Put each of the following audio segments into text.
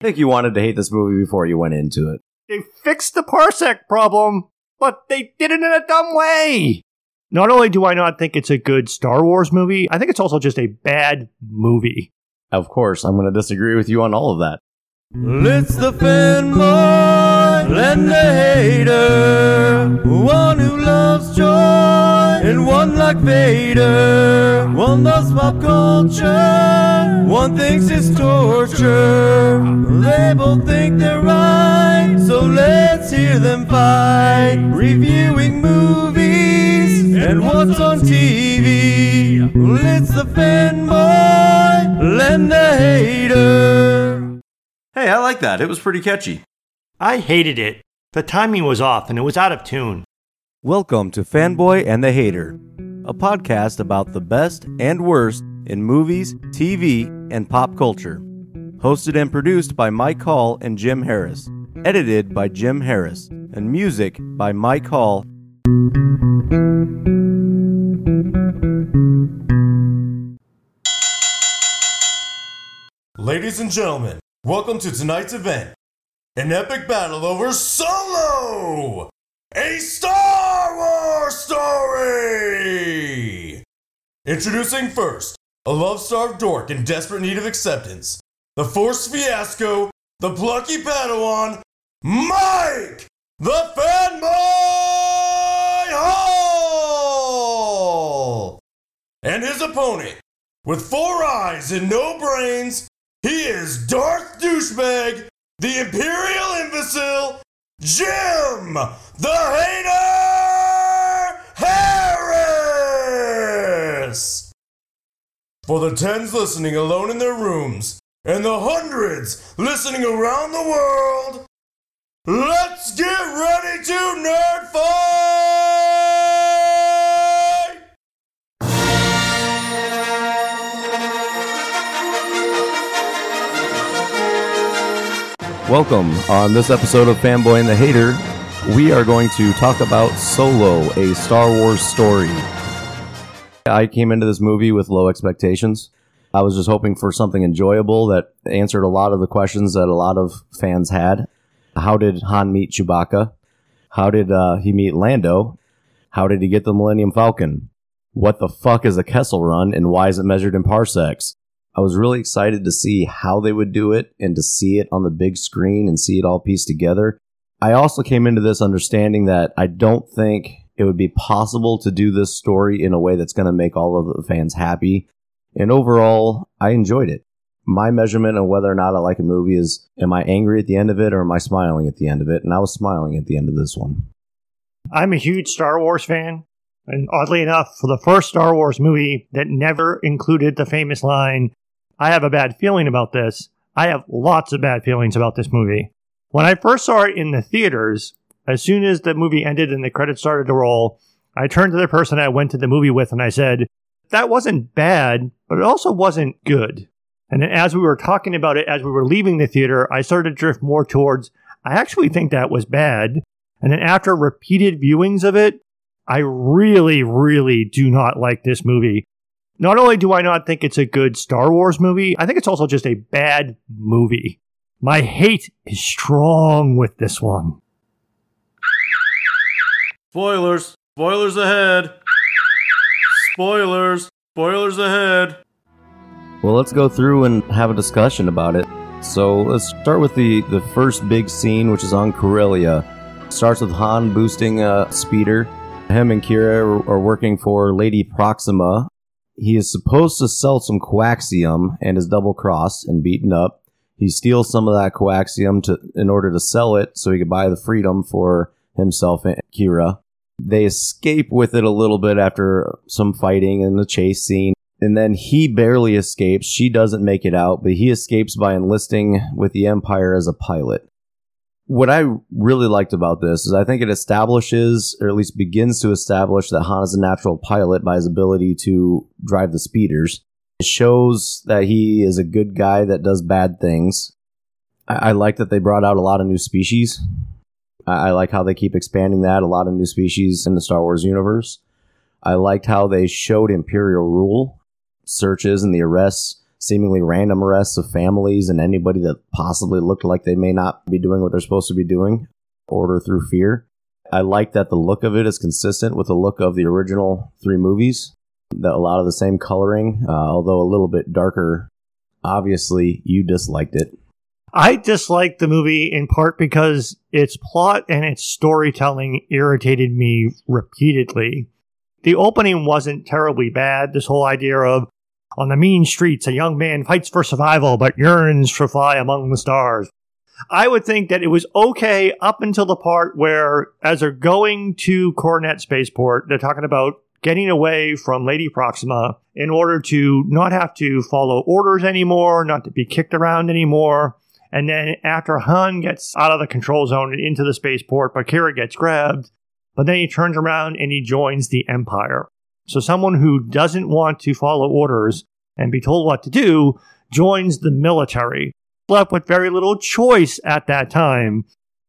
I think you wanted to hate this movie before you went into it. They fixed the parsec problem, but they did it in a dumb way. Not only do I not think it's a good Star Wars movie, I think it's also just a bad movie. Of course, I'm going to disagree with you on all of that. It's the fanboy and the hater, one who loves joy and one like Vader. One loves pop culture, one thinks it's torture. They both think they're right, so let's hear them fight. Reviewing movies and what's on TV. It's the fanboy and the hater. Hey, I like that. It was pretty catchy. I hated it. The timing was off and it was out of tune. Welcome to Fanboy and the Hater, a podcast about the best and worst in movies, TV, and pop culture. Hosted and produced by Mike Hall and Jim Harris. Edited by Jim Harris. And music by Mike Hall. Ladies and gentlemen, welcome to tonight's event an epic battle over Solo! A Star Wars story! Introducing first, a love starved dork in desperate need of acceptance, the forced fiasco, the plucky Padawan, Mike! The Fanboy Hall! And his opponent, with four eyes and no brains, he is Darth Douchebag, the Imperial Imbecile, Jim the Hater Harris! For the tens listening alone in their rooms, and the hundreds listening around the world, let's get ready to nerd fight! Welcome. On this episode of Fanboy and the Hater, we are going to talk about Solo, a Star Wars story. I came into this movie with low expectations. I was just hoping for something enjoyable that answered a lot of the questions that a lot of fans had. How did Han meet Chewbacca? How did uh, he meet Lando? How did he get the Millennium Falcon? What the fuck is a Kessel Run and why is it measured in parsecs? I was really excited to see how they would do it and to see it on the big screen and see it all pieced together. I also came into this understanding that I don't think it would be possible to do this story in a way that's going to make all of the fans happy. And overall, I enjoyed it. My measurement of whether or not I like a movie is am I angry at the end of it or am I smiling at the end of it? And I was smiling at the end of this one. I'm a huge Star Wars fan, and oddly enough, for the first Star Wars movie that never included the famous line, I have a bad feeling about this, I have lots of bad feelings about this movie. When I first saw it in the theaters, as soon as the movie ended and the credits started to roll, I turned to the person I went to the movie with and I said, That wasn't bad, but it also wasn't good. And then as we were talking about it, as we were leaving the theater, I started to drift more towards, I actually think that was bad. And then after repeated viewings of it, I really, really do not like this movie. Not only do I not think it's a good Star Wars movie, I think it's also just a bad movie. My hate is strong with this one. Spoilers! Spoilers ahead! Spoilers! Spoilers ahead! Well, let's go through and have a discussion about it. So let's start with the, the first big scene, which is on Corellia. Starts with Han boosting a speeder. Him and Qi'ra are, working for Lady Proxima. He is supposed to sell some coaxium and is double crossed and beaten up. He steals some of that coaxium to in order to sell it so he could buy the freedom for himself and Qi'ra. They escape with it a little bit after some fighting and the chase scene. And then he barely escapes. She doesn't make it out, but he escapes by enlisting with the Empire as a pilot. What I really liked about this is I think it establishes, or at least begins to establish, that Han is a natural pilot by his ability to drive the speeders. It shows that he is a good guy that does bad things. I, I like that they brought out a lot of new species. I, I like how they keep expanding that, a lot of new species in the Star Wars universe. I liked how they showed Imperial rule searches and the arrests seemingly random arrests of families and anybody that possibly looked like they may not be doing what they're supposed to be doing. Order through fear. I like that the look of it is consistent with the look of the original three movies. That a lot of the same coloring, uh, although a little bit darker. Obviously, you disliked it. I disliked the movie in part because its plot and its storytelling irritated me repeatedly. The opening wasn't terribly bad. This whole idea of on the mean streets, a young man fights for survival but yearns to fly among the stars. I would think that it was okay up until the part where, as they're going to Coronet Spaceport, they're talking about getting away from Lady Proxima in order to not have to follow orders anymore, not to be kicked around anymore. And then after Han gets out of the control zone and into the spaceport, but Qi'ra gets grabbed, but then he turns around and he joins the Empire. So someone who doesn't want to follow orders and be told what to do joins the military. Left with very little choice at that time.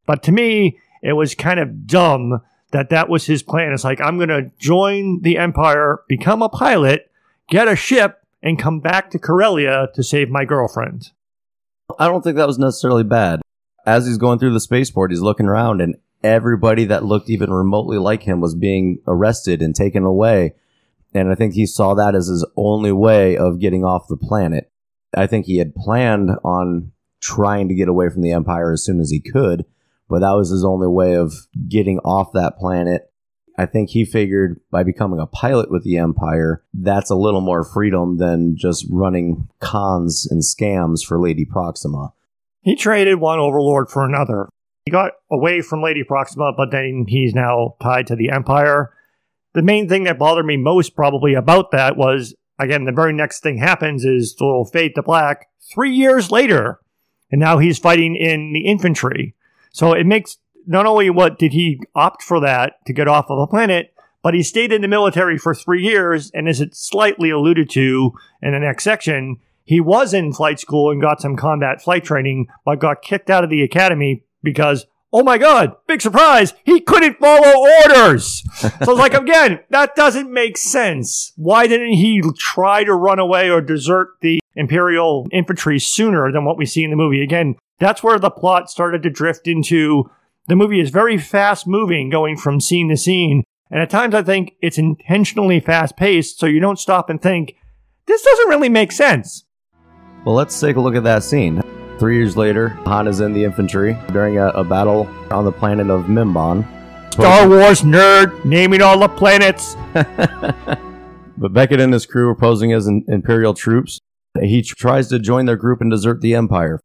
But to me, it was kind of dumb that that was his plan. It's like, I'm going to join the Empire, become a pilot, get a ship, and come back to Corellia to save my girlfriend. I don't think that was necessarily bad. As he's going through the spaceport, he's looking around, and everybody that looked even remotely like him was being arrested and taken away. And I think he saw that as his only way of getting off the planet. I think he had planned on trying to get away from the Empire as soon as he could, but that was his only way of getting off that planet. I think he figured by becoming a pilot with the Empire, that's a little more freedom than just running cons and scams for Lady Proxima. He traded one overlord for another. He got away from Lady Proxima, but then he's now tied to the Empire. The main thing that bothered me most probably about that was again, the very next thing happens is the little fade to black three years later. And now he's fighting in the infantry. So it makes not only what did he opt for that to get off of a planet, but he stayed in the military for three years. And as it's slightly alluded to in the next section, he was in flight school and got some combat flight training, but got kicked out of the academy because oh my God, big surprise, he couldn't follow orders. so it's like, again, that doesn't make sense. Why didn't he try to run away or desert the Imperial infantry sooner than what we see in the movie? Again, that's where the plot started to drift into. The movie is very fast moving, going from scene to scene. And at times I think it's intentionally fast paced so you don't stop and think, this doesn't really make sense. Well, let's take a look at that scene. Three years later, Han is in the infantry during a, a battle on the planet of Mimban. Star Wars nerd, naming all the planets. but Beckett and his crew are posing as Imperial troops. He tries to join their group and desert the Empire.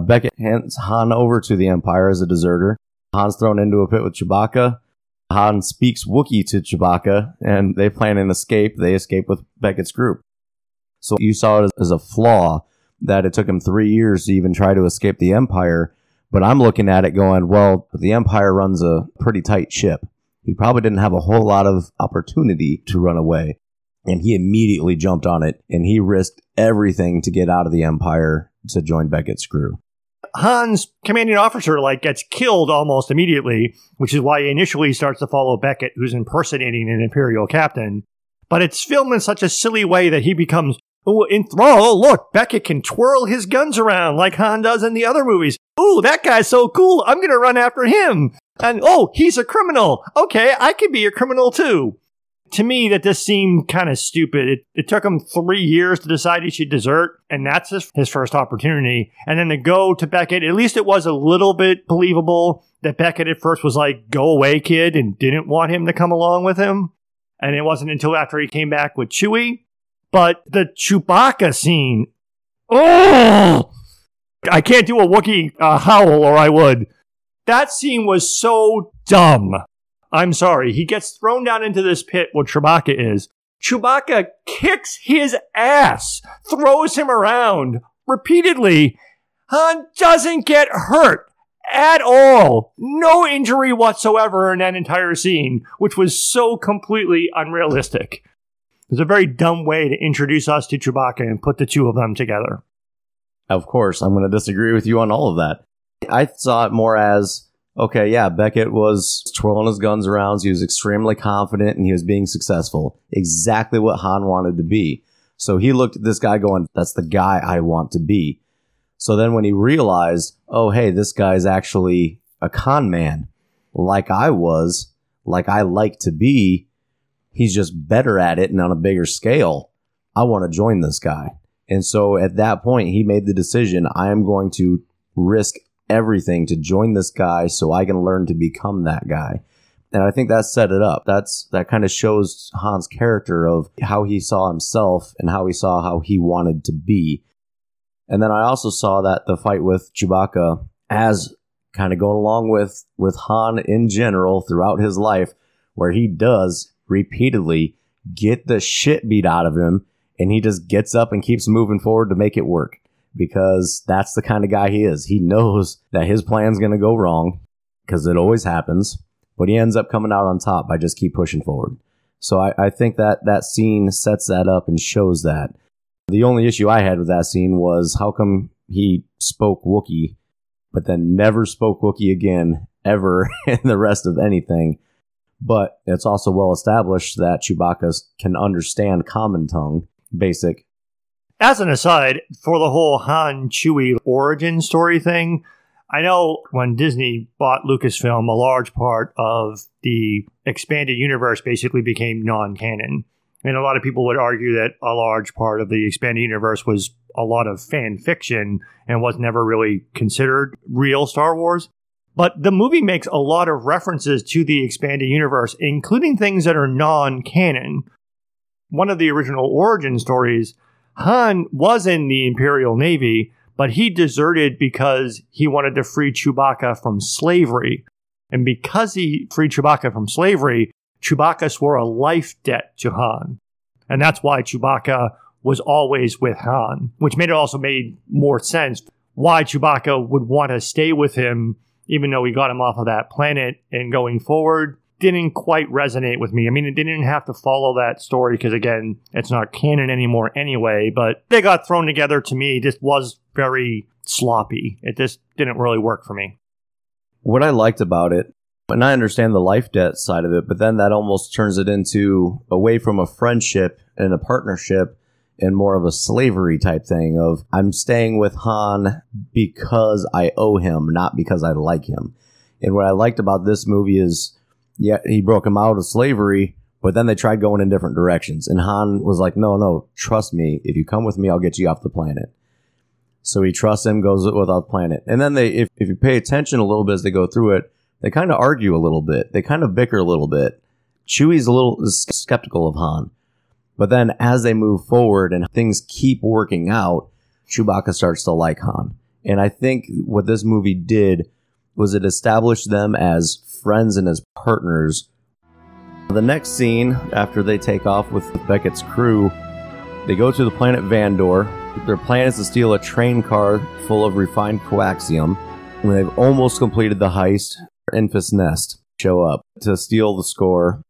Beckett hands Han over to the Empire as a deserter. Han's thrown into a pit with Chewbacca. Han speaks Wookiee to Chewbacca, and they plan an escape. They escape with Beckett's group. So you saw it as a flaw that it took him three years to even try to escape the Empire. But I'm looking at it going, well, the Empire runs a pretty tight ship. He probably didn't have a whole lot of opportunity to run away. And he immediately jumped on it and he risked everything to get out of the Empire to join Beckett's crew. Han's commanding officer like gets killed almost immediately, which is why he initially starts to follow Beckett, who's impersonating an Imperial captain. But it's filmed in such a silly way that he becomes Ooh, enthrall. Oh, look, Beckett can twirl his guns around like Han does in the other movies. Ooh, that guy's so cool. I'm going to run after him. And oh, he's a criminal. Okay, I could be a criminal too. To me, that this seemed kind of stupid. It, it took him three years to decide he should desert, and that's his, his first opportunity. And then to go to Beckett, at least it was a little bit believable that Beckett at first was like, go away, kid, and didn't want him to come along with him. And it wasn't until after he came back with Chewie but the Chewbacca scene, oh, I can't do a Wookiee uh, howl or I would. That scene was so dumb. I'm sorry. He gets thrown down into this pit where Chewbacca is. Chewbacca kicks his ass, throws him around repeatedly. Han doesn't get hurt at all. No injury whatsoever in that entire scene, which was so completely unrealistic. It's a very dumb way to introduce us to Chewbacca and put the two of them together. Of course, I'm going to disagree with you on all of that. I saw it more as okay, yeah, Beckett was twirling his guns around. He was extremely confident and he was being successful. Exactly what Han wanted to be. So he looked at this guy going, that's the guy I want to be. So then when he realized, oh, hey, this guy's actually a con man, like I was, like I like to be, he's just better at it and on a bigger scale. I want to join this guy. And so at that point, he made the decision I am going to risk everything to join this guy so I can learn to become that guy. And I think that set it up. That's that kind of shows Han's character of how he saw himself and how he saw how he wanted to be. And then I also saw that the fight with Chewbacca as kind of going along with with Han in general throughout his life where he does repeatedly get the shit beat out of him and he just gets up and keeps moving forward to make it work because that's the kind of guy he is. He knows that his plan's going to go wrong because it always happens, but he ends up coming out on top by just keep pushing forward. So I, I think that that scene sets that up and shows that. The only issue I had with that scene was how come he spoke Wookiee, but then never spoke Wookiee again ever in the rest of anything. But it's also well established that Chewbacca can understand common tongue, basic, As an aside, for the whole Han Chewie origin story thing, I know when Disney bought Lucasfilm, a large part of the expanded universe basically became non canon. And a lot of people would argue that a large part of the expanded universe was a lot of fan fiction and was never really considered real Star Wars. But the movie makes a lot of references to the expanded universe, including things that are non canon. One of the original origin stories, Han was in the Imperial Navy, but he deserted because he wanted to free Chewbacca from slavery. And because he freed Chewbacca from slavery, Chewbacca swore a life debt to Han. And that's why Chewbacca was always with Han, which made it also made more sense why Chewbacca would want to stay with him, even though we got him off of that planet and going forward. Didn't quite resonate with me. I mean, it didn't have to follow that story because, again, it's not canon anymore anyway, but they got thrown together to me. Just was very sloppy. It just didn't really work for me. what I liked about it, and I understand the life debt side of it, but then that almost turns it into away from a friendship and a partnership and more of a slavery type thing of I'm staying with Han because I owe him, not because I like him. And what I liked about this movie is, yeah, he broke him out of slavery, but then they tried going in different directions. And Han was like, no, no, trust me. If you come with me, I'll get you off the planet. So he trusts him, goes without the planet. And then they, if, if you pay attention a little bit as they go through it, they kind of argue a little bit. They kind of bicker a little bit. Chewie's a little skeptical of Han. But then as they move forward and things keep working out, Chewbacca starts to like Han. And I think what this movie did was it established them as friends and as partners. The next scene, after they take off with Beckett's crew, they go to the planet Vandor. Their plan is to steal a train car full of refined coaxium. When they've almost completed the heist, Enfys Nest show up to steal the score.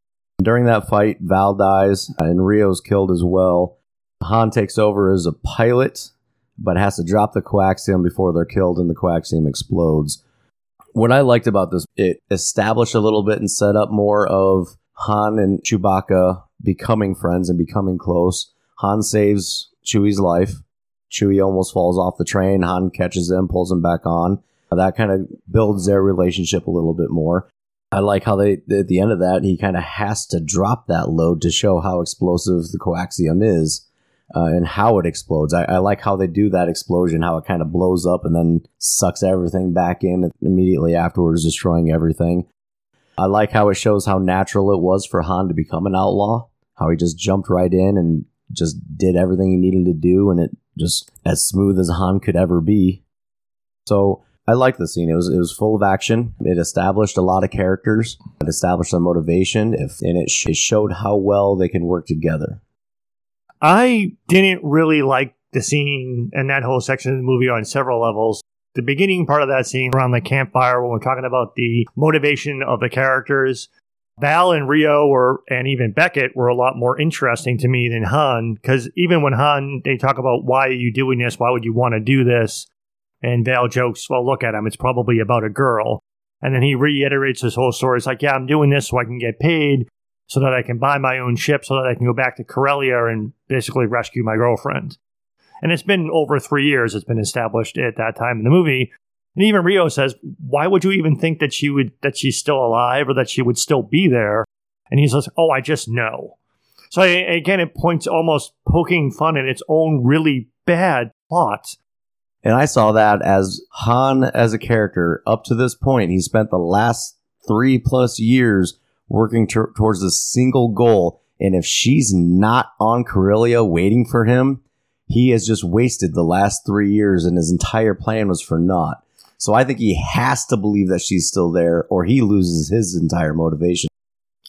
During that fight, Val dies and Rio's killed as well. Han takes over as a pilot, but has to drop the coaxium before they're killed and the coaxium explodes. What I liked about this, it established a little bit and set up more of Han and Chewbacca becoming friends and becoming close. Han saves Chewie's life. Chewie almost falls off the train. Han catches him, pulls him back on. That kind of builds their relationship a little bit more. I like how they, at the end of that, he kind of has to drop that load to show how explosive the coaxium is uh, and how it explodes. I, I like how they do that explosion, how it kind of blows up and then sucks everything back in immediately afterwards, destroying everything. I like how it shows how natural it was for Han to become an outlaw, how he just jumped right in and just did everything he needed to do, and it just as smooth as Han could ever be. So I liked the scene. It was it was full of action. It established a lot of characters. It established their motivation, if, and it, sh- it showed how well they can work together. I didn't really like the scene and that whole section of the movie on several levels. The beginning part of that scene around the campfire when we're talking about the motivation of the characters, Val and Rio were, and even Beckett were a lot more interesting to me than Han. Because even when Han, they talk about why are you doing this? Why would you want to do this? And Val jokes, well, look at him. It's probably about a girl. And then he reiterates his whole story. It's like, yeah, I'm doing this so I can get paid, so that I can buy my own ship so that I can go back to Corellia and basically rescue my girlfriend. And it's been over three years, it's been established at that time in the movie. And even Rio says, why would you even think that she would that she's still alive or that she would still be there? And he says, Oh, I just know. So again, it points almost poking fun at its own really bad plot. And I saw that as Han as a character up to this point. He spent the last three plus years working t- towards a single goal. And if she's not on Corellia waiting for him, he has just wasted the last three years and his entire plan was for naught. So I think he has to believe that she's still there or he loses his entire motivation.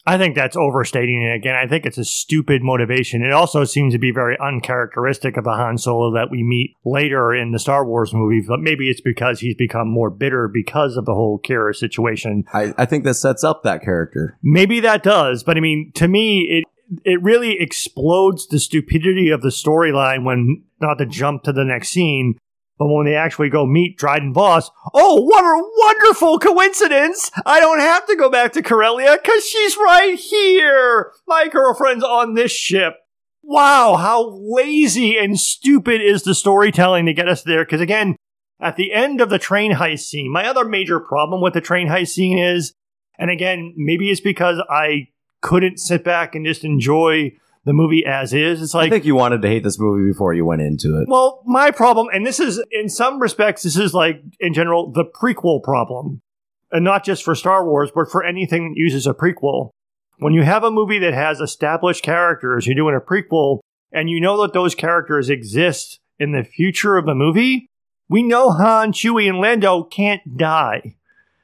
I think that's overstating it again. I think it's a stupid motivation. It also seems to be very uncharacteristic of a Han Solo that we meet later in the Star Wars movie, but maybe it's because he's become more bitter because of the whole Qi'ra situation. I, I think that sets up that character. Maybe that does, but I mean, to me, it it really explodes the stupidity of the storyline when not to jump to the next scene but when they actually go meet Dryden Vos, oh, what a wonderful coincidence! I don't have to go back to Corellia because she's right here! My girlfriend's on this ship. Wow, how lazy and stupid is the storytelling to get us there? Because again, at the end of the train heist scene, my other major problem with the train heist scene is, and again, maybe it's because I couldn't sit back and just enjoy the movie as is. It's like I think you wanted to hate this movie before you went into it. Well, my problem, and this is in some respects, this is like in general the prequel problem, and not just for Star Wars, but for anything that uses a prequel. When you have a movie that has established characters, you're doing a prequel, and you know that those characters exist in the future of the movie. We know Han, Chewie, and Lando can't die.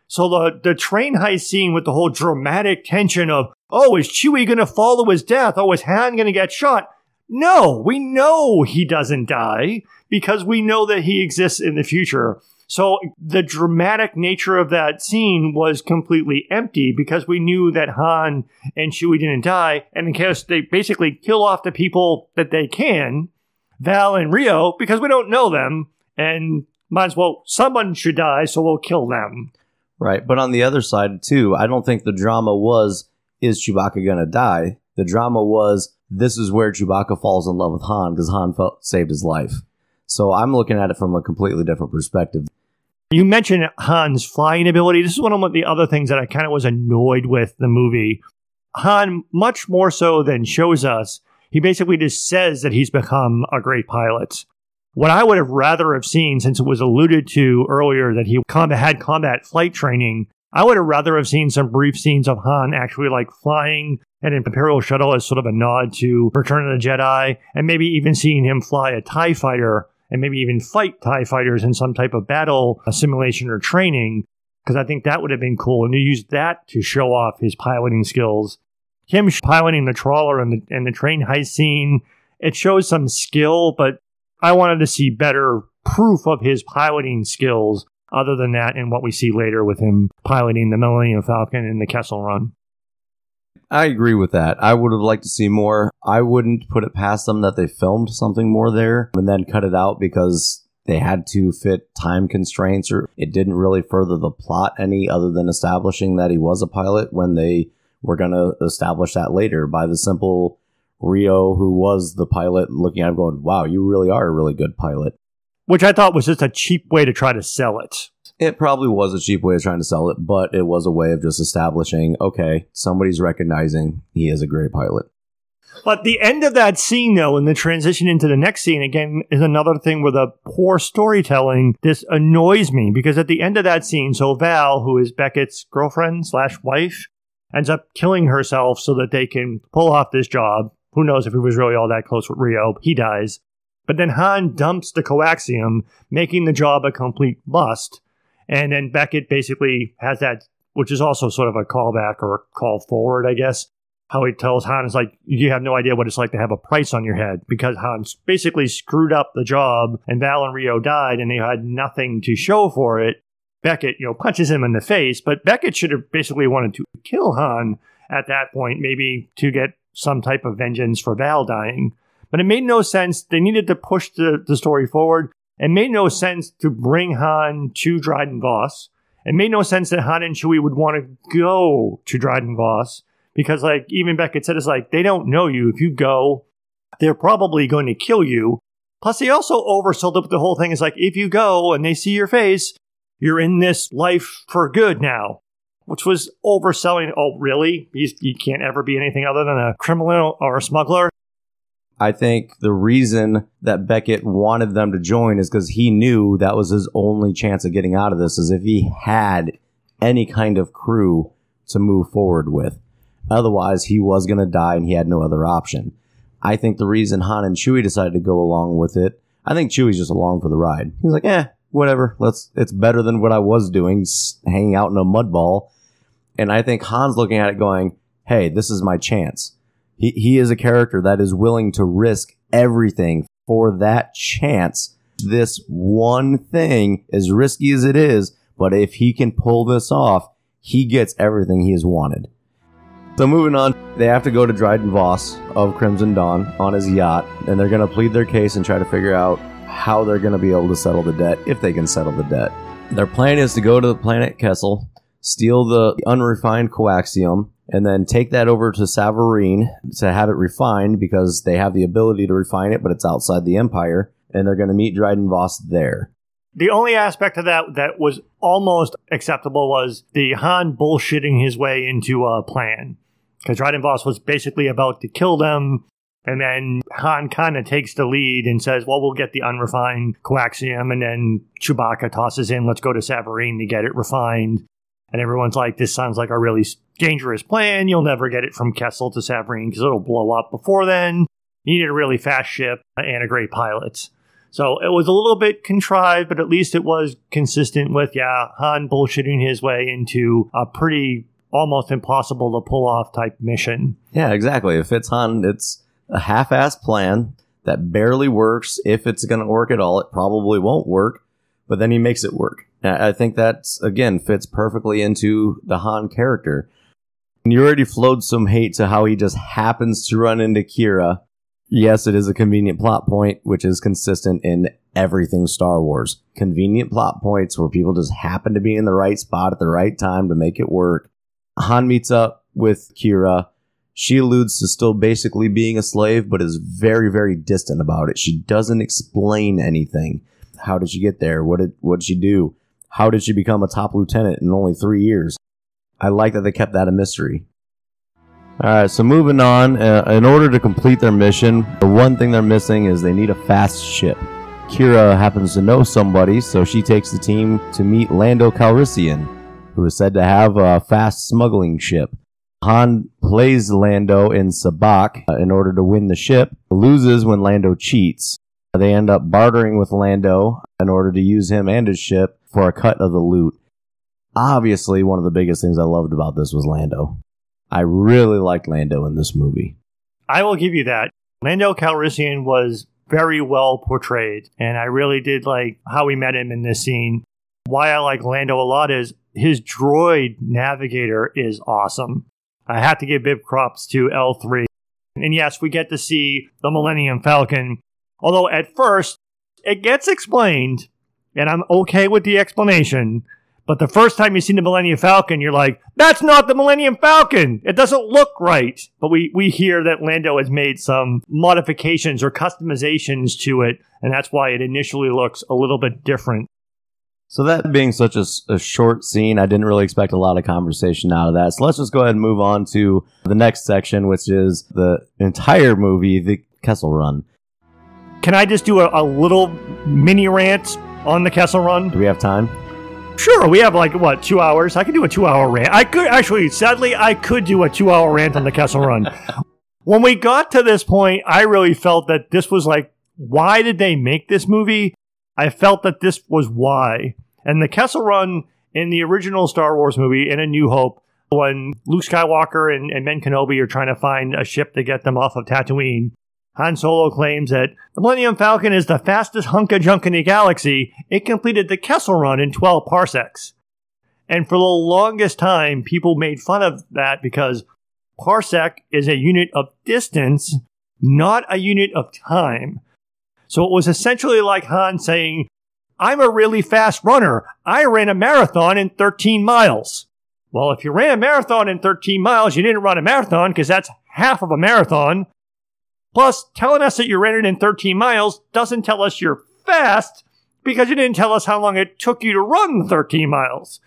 So the the train heist scene with the whole dramatic tension of Oh, is Chewie going to follow his death? Oh, is Han going to get shot? No, we know he doesn't die because we know that he exists in the future. So the dramatic nature of that scene was completely empty because we knew that Han and Chewie didn't die. And in case they basically kill off the people that they can, Val and Rio, because we don't know them. And might as well, someone should die, so we'll kill them. Right. But on the other side, too, I don't think the drama was is Chewbacca gonna die? The drama was this is where Chewbacca falls in love with Han because Han felt, saved his life. So I'm looking at it from a completely different perspective. You mentioned Han's flying ability. This is one of the other things that I kind of was annoyed with the movie. Han, much more so than shows us, he basically just says that he's become a great pilot. What I would have rather have seen, since it was alluded to earlier that he had combat flight training, I would have rather have seen some brief scenes of Han actually like flying an Imperial shuttle as sort of a nod to Return of the Jedi, and maybe even seeing him fly a TIE fighter and maybe even fight TIE fighters in some type of battle uh, simulation or training, because I think that would have been cool. And to use that to show off his piloting skills. Him piloting the trawler and the, and the train heist scene, it shows some skill, but I wanted to see better proof of his piloting skills other than that and what we see later with him piloting the Millennium Falcon in the Kessel Run. I agree with that. I would have liked to see more. I wouldn't put it past them that they filmed something more there and then cut it out because they had to fit time constraints or it didn't really further the plot any other than establishing that he was a pilot when they were going to establish that later by the simple Rio, who was the pilot, looking at him going, wow, you really are a really good pilot which I thought was just a cheap way to try to sell it. It probably was a cheap way of trying to sell it, but it was a way of just establishing okay, somebody's recognizing he is a great pilot. But the end of that scene, though, and the transition into the next scene, again, is another thing with a poor storytelling. This annoys me because at the end of that scene, so Val, who is Beckett's girlfriend slash wife, ends up killing herself so that they can pull off this job. Who knows if he was really all that close with Rio? He dies. But then Han dumps the coaxium, making the job a complete bust. And then Beckett basically has that, which is also sort of a callback or a call forward, I guess. How he tells Han is like, you have no idea what it's like to have a price on your head because Han basically screwed up the job and Val and Rio died and they had nothing to show for it. Beckett, you know, punches him in the face, but Beckett should have basically wanted to kill Han at that point, maybe to get some type of vengeance for Val dying. But it made no sense. They needed to push the, the story forward. It made no sense to bring Han to Dryden Vos. It made no sense that Han and Chewie would want to go to Dryden Vos because like even Beckett said, it's like they don't know you. If you go, they're probably going to kill you. Plus, they also oversold with the whole thing. Is like if you go and they see your face, you're in this life for good now, which was overselling. Oh, really? He's, you can't ever be anything other than a criminal or a smuggler. I think the reason that Beckett wanted them to join is because he knew that was his only chance of getting out of this, is if he had any kind of crew to move forward with. Otherwise, he was going to die and he had no other option. I think the reason Han and Chewie decided to go along with it, I think Chewie's just along for the ride. He's like, eh, whatever. Let's. It's better than what I was doing, hanging out in a mud ball. And I think Han's looking at it, going, hey, this is my chance. He he is a character that is willing to risk everything for that chance. This one thing, as risky as it is, but if he can pull this off, he gets everything he has wanted. So moving on, they have to go to Dryden Vos of Crimson Dawn on his yacht, and they're going to plead their case and try to figure out how they're going to be able to settle the debt, if they can settle the debt. Their plan is to go to the planet Kessel, steal the unrefined coaxium, and then take that over to Savareen to have it refined because they have the ability to refine it, but it's outside the Empire, and they're going to meet Dryden Vos there. The only aspect of that that was almost acceptable was the Han bullshitting his way into a plan because Dryden Vos was basically about to kill them. And then Han kind of takes the lead and says, well, we'll get the unrefined coaxium. And then Chewbacca tosses in, let's go to Savareen to get it refined. And everyone's like, this sounds like a really dangerous plan. You'll never get it from Kessel to Savareen because it'll blow up before then. You need a really fast ship and a great pilot. So it was a little bit contrived, but at least it was consistent with, yeah, Han bullshitting his way into a pretty almost impossible to pull off type mission. Yeah, exactly. If it's Han, it's a half-assed plan that barely works. If it's going to work at all, it probably won't work. But then he makes it work. I think that's again fits perfectly into the Han character. And you already flowed some hate to how he just happens to run into Qi'ra. Yes, it is a convenient plot point, which is consistent in everything Star Wars. Convenient plot points where people just happen to be in the right spot at the right time to make it work. Han meets up with Qi'ra. She alludes to still basically being a slave, but is very, very distant about it. She doesn't explain anything. How did she get there? What did what did she do? How did she become a top lieutenant in only three years? I like that they kept that a mystery. All right, so moving on. Uh, in order to complete their mission, the one thing they're missing is they need a fast ship. Qi'ra happens to know somebody, so she takes the team to meet Lando Calrissian, who is said to have a fast smuggling ship. Han plays Lando in sabacc uh, in order to win the ship, loses when Lando cheats. They end up bartering with Lando in order to use him and his ship for a cut of the loot. Obviously, one of the biggest things I loved about this was Lando. I really liked Lando in this movie. I will give you that. Lando Calrissian was very well portrayed, and I really did like how we met him in this scene. Why I like Lando a lot is his droid navigator is awesome. I have to give bib props to L3. And yes, we get to see the Millennium Falcon. Although at first, it gets explained, and I'm okay with the explanation. But the first time you see the Millennium Falcon, you're like, that's not the Millennium Falcon. It doesn't look right. But we, we hear that Lando has made some modifications or customizations to it, and that's why it initially looks a little bit different. So that being such a, a, short scene, I didn't really expect a lot of conversation out of that. So let's just go ahead and move on to the next section, which is the entire movie, the Kessel Run. Can I just do a, a little mini rant on the Kessel Run? Do we have time? Sure, we have like what two hours. I could do a two-hour rant. I could actually, sadly, I could do a two-hour rant on the Kessel Run. when we got to this point, I really felt that this was like, why did they make this movie? I felt that this was why. And the Kessel Run in the original Star Wars movie, in A New Hope, when Luke Skywalker and, and Ben Kenobi are trying to find a ship to get them off of Tatooine, Han Solo claims that the Millennium Falcon is the fastest hunk of junk in the galaxy. It completed the Kessel Run in 12 parsecs. And for the longest time, people made fun of that because parsec is a unit of distance, not a unit of time. So it was essentially like Han saying, I'm a really fast runner. I ran a marathon in 13 miles. Well, if you ran a marathon in 13 miles, you didn't run a marathon because that's half of a marathon. Plus, telling us that you ran it in 13 miles doesn't tell us you're fast because you didn't tell us how long it took you to run 13 miles.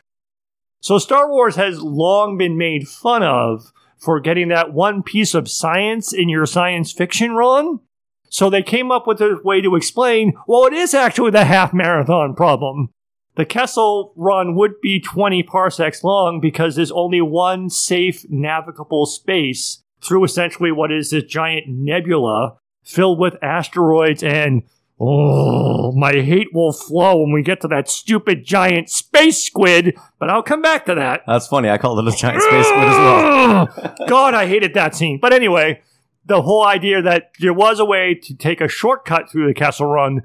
So Star Wars has long been made fun of for getting that one piece of science in your science fiction wrong. So they came up with a way to explain, well, it is actually the half marathon problem. The Kessel run would be 20 parsecs long because there's only one safe navigable space through essentially what is this giant nebula filled with asteroids and Oh, my hate will flow when we get to that stupid giant space squid, but I'll come back to that. That's funny. I called it a giant space squid as well. God, I hated that scene. But anyway, the whole idea that there was a way to take a shortcut through the Kessel Run,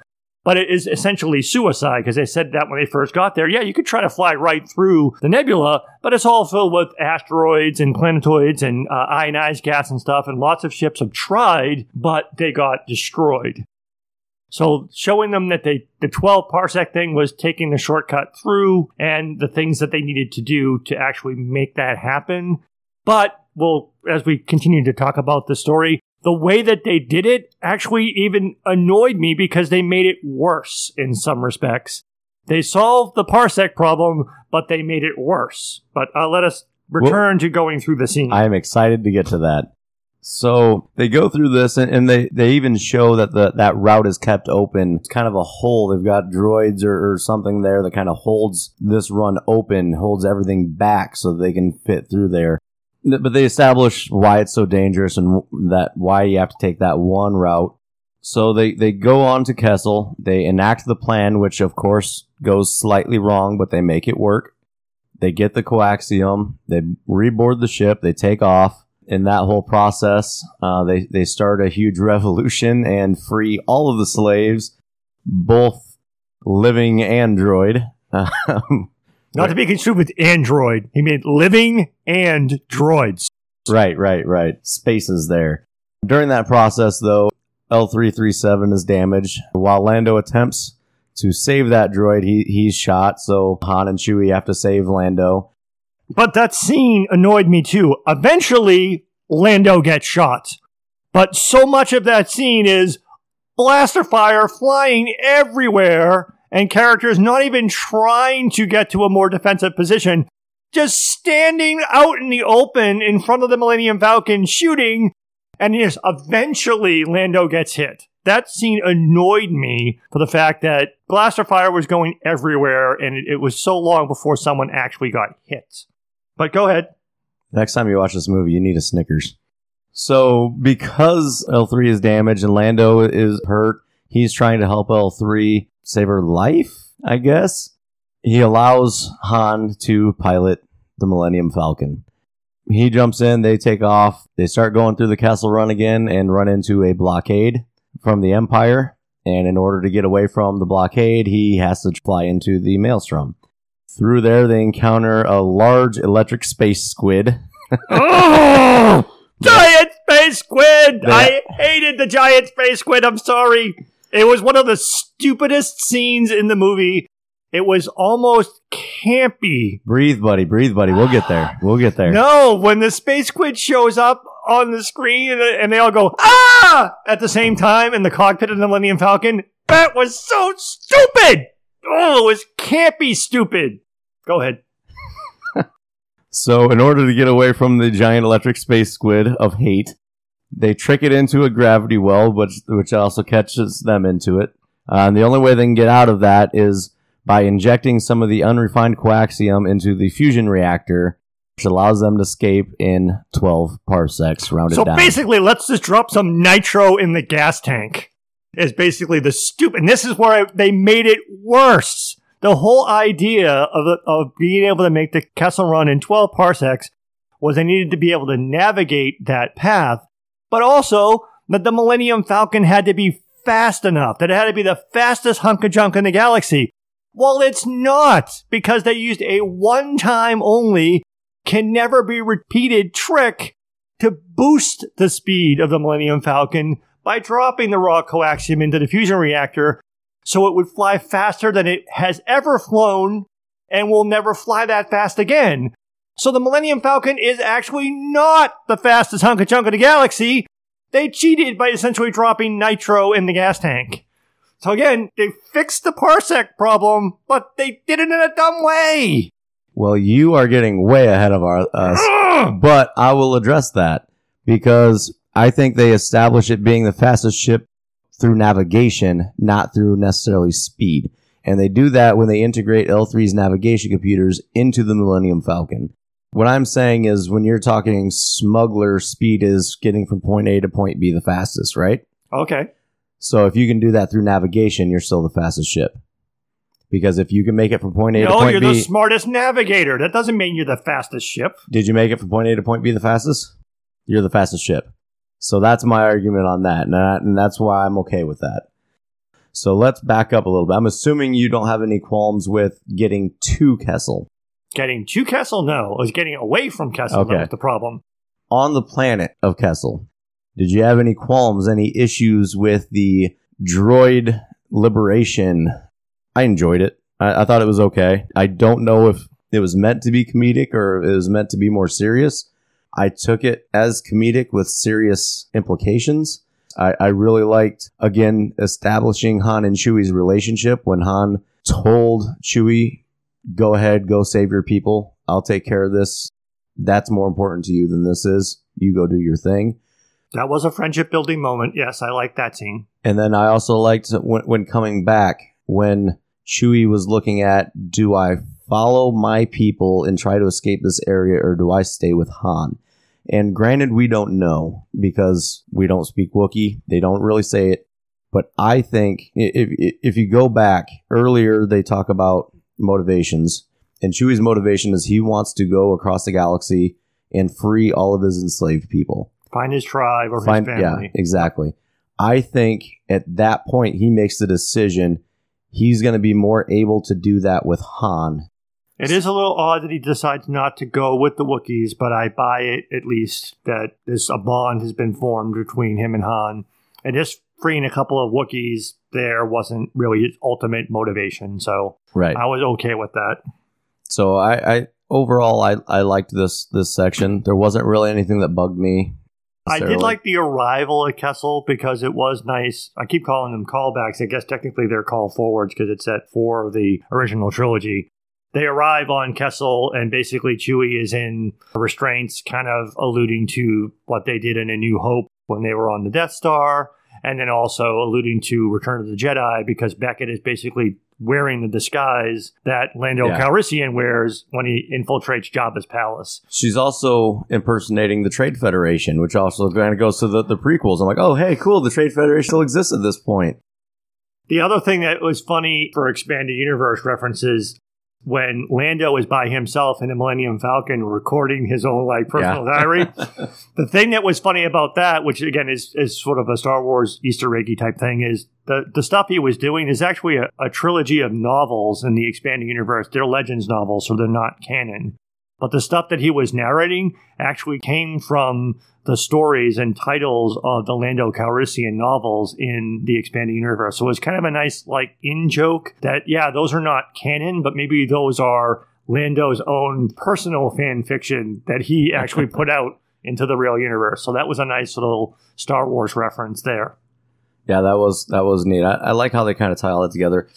but it is essentially suicide because they said that when they first got there. Yeah, you could try to fly right through the nebula, but it's all filled with asteroids and planetoids and uh, ionized gas and stuff, and lots of ships have tried, but they got destroyed. So showing them that they, the 12 parsec thing was taking the shortcut through and the things that they needed to do to actually make that happen. But well, as we continue to talk about the story, the way that they did it actually even annoyed me because they made it worse in some respects. They solved the parsec problem, but they made it worse. But uh, let us return well, to going through the scene. I am excited to get to that. So they go through this, and, and, they, they even show that the that route is kept open. It's kind of a hole. They've got droids or, or something there that kind of holds this run open, holds everything back so they can fit through there. But they establish why it's so dangerous and that why you have to take that one route. So they, they go on to Kessel. They enact the plan, which of course goes slightly wrong, but they make it work. They get the coaxium. They reboard the ship. They take off in that whole process, uh, they they start a huge revolution and free all of the slaves, both living android. Not to be confused with android. He meant living and droids. Right, right, right. Spaces there. During that process, though, L3-37 is damaged. While Lando attempts to save that droid, he, he's shot, so Han and Chewie have to save Lando. But that scene annoyed me too. Eventually, Lando gets shot. But so much of that scene is blaster fire flying everywhere and characters not even trying to get to a more defensive position, just standing out in the open in front of the Millennium Falcon shooting, and yes, eventually Lando gets hit. That scene annoyed me for the fact that blaster fire was going everywhere and it, it was so long before someone actually got hit. But go ahead. Next time you watch this movie, you need a Snickers. So, because L3 is damaged and Lando is hurt, he's trying to help L3 save her life, I guess. He allows Han to pilot the Millennium Falcon. He jumps in, they take off, they start going through the Kessel Run again and run into a blockade from the Empire. And in order to get away from the blockade, he has to fly into the Maelstrom. Through there, they encounter a large electric space squid. oh! Giant space squid! I hated the giant space squid. I'm sorry. It was one of the stupidest scenes in the movie. It was almost campy. Breathe, buddy. Breathe, buddy. We'll get there. We'll get there. No, when the space squid shows up on the screen and they all go, ah! At the same time in the cockpit of the Millennium Falcon, that was so stupid! Oh, it was campy stupid. Go ahead. so, in order to get away from the giant electric space squid of hate, they trick it into a gravity well, which which also catches them into it. Uh, and the only way they can get out of that is by injecting some of the unrefined coaxium into the fusion reactor, which allows them to escape in 12 parsecs rounded so down. So basically, let's just drop some nitro in the gas tank. Is basically the stupid. And this is where I, they made it worse the whole idea of, of being able to make the Kessel run in 12 parsecs was they needed to be able to navigate that path, but also that the Millennium Falcon had to be fast enough, that it had to be the fastest hunk of junk in the galaxy. Well, it's not, because they used a one time only, can never be repeated trick to boost the speed of the Millennium Falcon by dropping the raw coaxium into the fusion reactor so it would fly faster than it has ever flown and will never fly that fast again. So the Millennium Falcon is actually not the fastest hunk of chunk of the galaxy. They cheated by essentially dropping nitro in the gas tank. So again, they fixed the parsec problem, but they did it in a dumb way. Well, you are getting way ahead of our, us, Ugh! but I will address that because I think they establish it being the fastest ship through navigation, not through necessarily speed. And they do that when they integrate L3's navigation computers into the Millennium Falcon. What I'm saying is when you're talking smuggler speed is getting from point A to point B the fastest, right? Okay. So if you can do that through navigation, you're still the fastest ship. Because if you can make it from point A to No, point you're the smartest navigator. That doesn't mean you're the fastest ship. did you make it from point A to point B the fastest? You're the fastest ship. So that's my argument on that, and, that, and that's why I'm okay with that. So let's back up a little bit. I'm assuming you don't have any qualms with getting to Kessel. Getting to Kessel, no. It was getting away from Kessel Okay. that was the problem. On the planet of Kessel, did you have any qualms, any issues with the droid liberation? I enjoyed it. I, I thought it was okay. I don't know if it was meant to be comedic or it was meant to be more serious. I took it as comedic with serious implications. I, I really liked, again, establishing Han and Chewie's relationship when Han told Chewie, go ahead, go save your people. I'll take care of this. That's more important to you than this is. You go do your thing. That was a friendship building moment. Yes, I like that scene. And then I also liked when, when coming back, when Chewie was looking at, do I follow my people and try to escape this area or do I stay with Han? And granted, we don't know because we don't speak Wookiee. They don't really say it. But I think if, if, if you go back earlier, they talk about motivations. And Chewie's motivation is he wants to go across the galaxy and free all of his enslaved people. Find his tribe or find his yeah exactly. I think at that point he makes the decision he's going to be more able to do that with han. It is a little odd that he decides not to go with the Wookiees, but I buy it at least that this a bond has been formed between him and Han. And just freeing a couple of Wookiees there wasn't really his ultimate motivation, so right I was okay with that. so i i overall i i liked this this section there wasn't really anything that bugged me I did like the arrival at Kessel because it was nice. I keep calling them callbacks. I guess technically they're call forwards because it's at four of the original trilogy. They arrive on Kessel, and basically Chewie is in restraints, kind of alluding to what they did in A New Hope when they were on the Death Star, and then also alluding to Return of the Jedi because Beckett is basically wearing the disguise that Lando Yeah. Calrissian wears when he infiltrates Jabba's palace. she's also impersonating the trade federation which also kind of goes to the, the prequels i'm like oh hey cool the trade federation still exists at this point The other thing that was funny for expanded universe references when Lando was by himself in the Millennium Falcon recording his own like personal Yeah. diary. the thing that was funny about that, which again is, is sort of a Star Wars Easter eggy type thing, is the, the stuff he was doing is actually a, a trilogy of novels in the expanded universe. They're legends novels, so they're not canon. But the stuff that he was narrating actually came from the stories and titles of the Lando Calrissian novels in the expanded universe. So it was kind of a nice, like, in joke that, yeah, those are not canon, but maybe those are Lando's own personal fan fiction that he actually put out into the real universe. So that was a nice little Star Wars reference there. Yeah, that was that was neat. I, I like how they kind of tie all that together.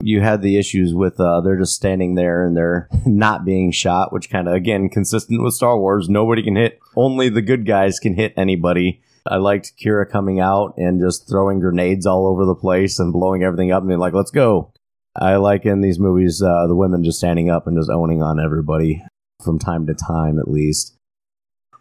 You had the issues with uh, they're just standing there and they're not being shot, which kind of again consistent with Star Wars. Nobody can hit. Only the good guys can hit anybody. I liked Qi'ra coming out and just throwing grenades all over the place and blowing everything up and being like, "Let's go." I like in these movies uh, the women just standing up and just owning on everybody from time to time, at least.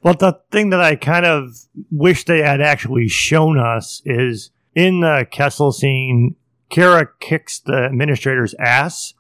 Well, the thing that I kind of wish they had actually shown us is in the Kessel scene, Qi'ra kicks the administrator's ass,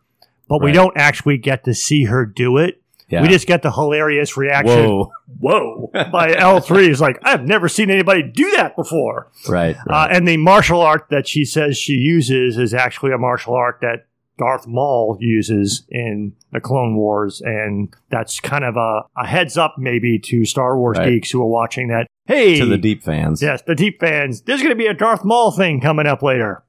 but we don't actually get to see her do it. Yeah. We just get the hilarious reaction. Whoa! Whoa. By L3 is like, I've never seen anybody do that before. Right. Uh, and the martial art that she says she uses is actually a martial art that Darth Maul uses in the Clone Wars. And that's kind of a, a heads up, maybe, to Star Wars Right. geeks who are watching that. Hey, to the deep fans. yes, the deep fans, there's going to be a Darth Maul thing coming up later.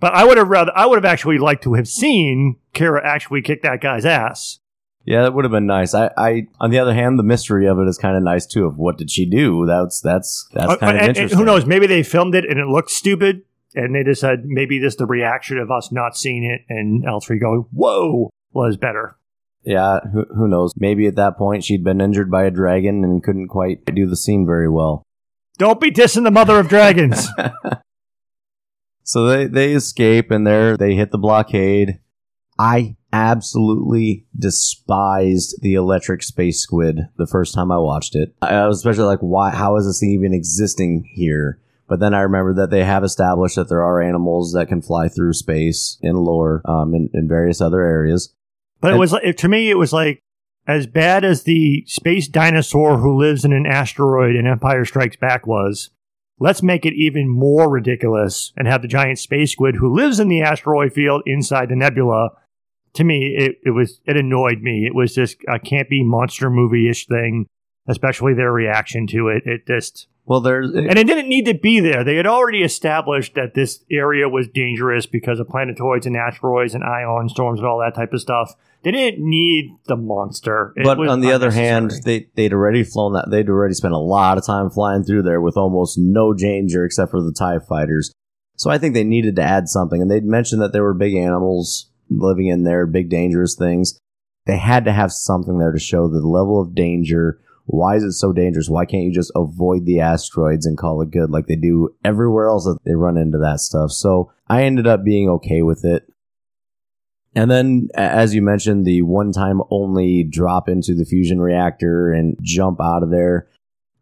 But I would have rather, I would have actually liked to have seen Qi'ra actually kick that guy's ass. Yeah, that would have been nice. I, I, on the other hand, the mystery of it is kind of nice too. Of what did she do? That's that's that's Uh, kind of and- and interesting. who knows? Maybe they filmed it and it looked stupid, and they decided maybe this the reaction of us not seeing it and L3 going, "Whoa," was better. Yeah, who, who knows? Maybe at that point she'd been injured by a dragon and couldn't quite do the scene very well. Don't be dissing the mother of dragons. So they they escape and they they hit the blockade. I absolutely despised the electric space squid the first time I watched it. I was especially like, why? How is this thing even existing here? But then I remember that they have established that there are animals that can fly through space in lore, um, in, in various other areas. But it was like, to me, it was like as bad as the space dinosaur who lives in an asteroid in Empire Strikes Back was. Let's make it even more ridiculous and have the giant space squid who lives in the asteroid field inside the nebula. To me, it, it was it annoyed me. It was just a campy monster movie ish thing, especially their reaction to it. It just Well, there's and it didn't need to be there. They had already established that this area was dangerous because of planetoids and asteroids and ion storms and all that type of stuff. They didn't need the monster. It but on the other hand, they they'd already flown that. They'd already spent a lot of time flying through there with almost no danger except for the Tie fighters. So I think they needed to add something, and they'd mentioned that there were big animals living in there, big dangerous things. They had to have something there to show the level of danger. Why is it so dangerous? Why can't you just avoid the asteroids and call it good like they do everywhere else that they run into that stuff? So I ended up being okay with it. And then, as you mentioned, the one time only drop into the fusion reactor and jump out of there.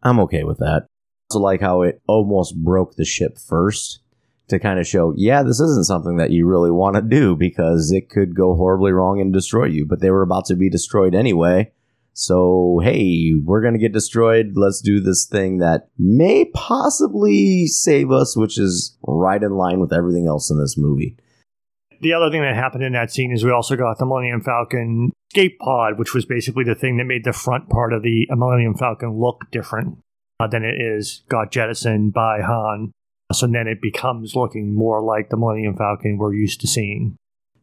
I'm okay with that. Also, like how it almost broke the ship first to kind of show, yeah, this isn't something that you really want to do because it could go horribly wrong and destroy you. But they were about to be destroyed anyway. So, hey, we're going to get destroyed. Let's do this thing that may possibly save us, which is right in line with everything else in this movie. The other thing that happened in that scene is we also got the Millennium Falcon escape pod, which was basically the thing that made the front part of the Millennium Falcon look different uh, than it is. Got jettisoned by Han. So then it becomes looking more like the Millennium Falcon we're used to seeing.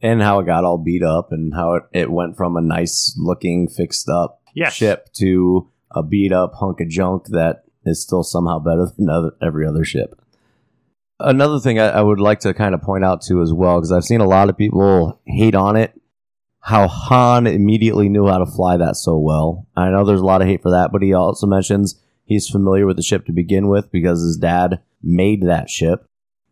and how it got all beat up and how it, it went from a nice looking fixed up Yes. ship to a beat up hunk of junk that is still somehow better than other, every other ship another thing I, I would like to kind of point out too as well because i've seen a lot of people hate on it how han immediately knew how to fly that so well i know there's a lot of hate for that but he also mentions he's familiar with the ship to begin with because his dad made that ship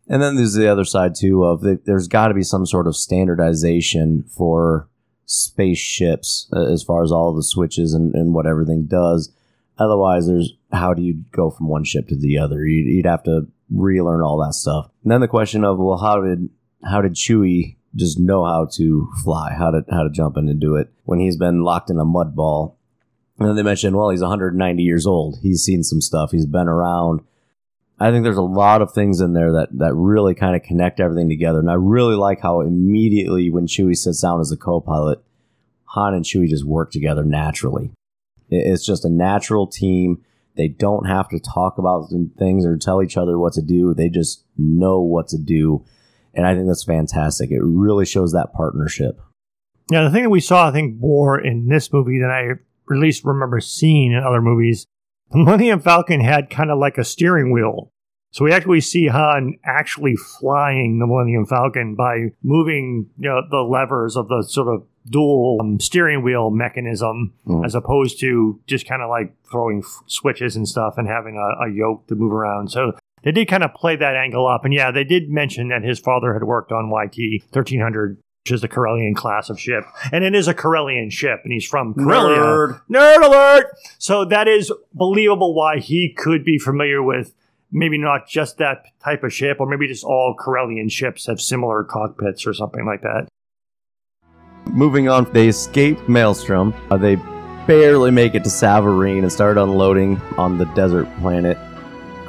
and then there's the other side too of the, there's got to be some sort of standardization for spaceships uh, as far as all the switches and, and what everything does. Otherwise, there's how do you go from one ship to the other? You'd, you'd have to relearn all that stuff. And then the question of well, how did how did Chewie just know how to fly? How to how to jump in and do it when he's been locked in a mud ball? And then they mentioned, well, he's 190 years old. He's seen some stuff. He's been around. I think there's a lot of things in there that, that really kind of connect everything together. And I really like how immediately when Chewie sits down as a co-pilot, Han and Chewie just work together naturally. It's just a natural team. They don't have to talk about things or tell each other what to do. They just know what to do. And I think that's fantastic. It really shows that partnership. Yeah, the thing that we saw, I think, more in this movie than I at least remember seeing in other movies, the Millennium Falcon had kind of like a steering wheel. So we actually see Han actually flying the Millennium Falcon by moving you know, the levers of the sort of dual um, steering wheel mechanism, Mhm. as opposed to just kind of like throwing f- switches and stuff and having a, a yoke to move around. So they did kind of play that angle up. And yeah, they did mention that his father had worked on YT 1300 which is the Corellian class of ship. And it is a Corellian ship, and he's from Corellia. Nerd. Nerd alert! So that is believable why he could be familiar with maybe not just that type of ship, or maybe just all Corellian ships have similar cockpits or something like that. Moving on, they escape Maelstrom. Uh, they barely make it to Savareen and start unloading on the desert planet.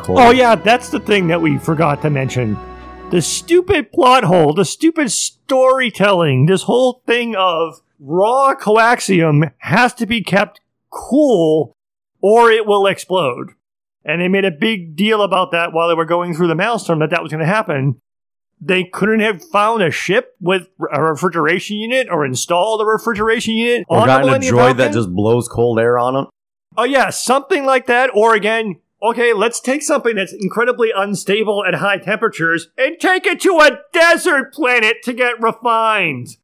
Oh, yeah, that's the thing that we forgot to mention. The stupid plot hole, the stupid storytelling, this whole thing of raw coaxium has to be kept cool or it will explode. And they made a big deal about that while they were going through the maelstrom that that was going to happen. They couldn't have found a ship with a refrigeration unit or installed a refrigeration unit Or on gotten a droid that just blows cold air on them. Oh yeah, something like that. Or again, okay, let's take something that's incredibly unstable at high temperatures and take it to a desert planet to get refined.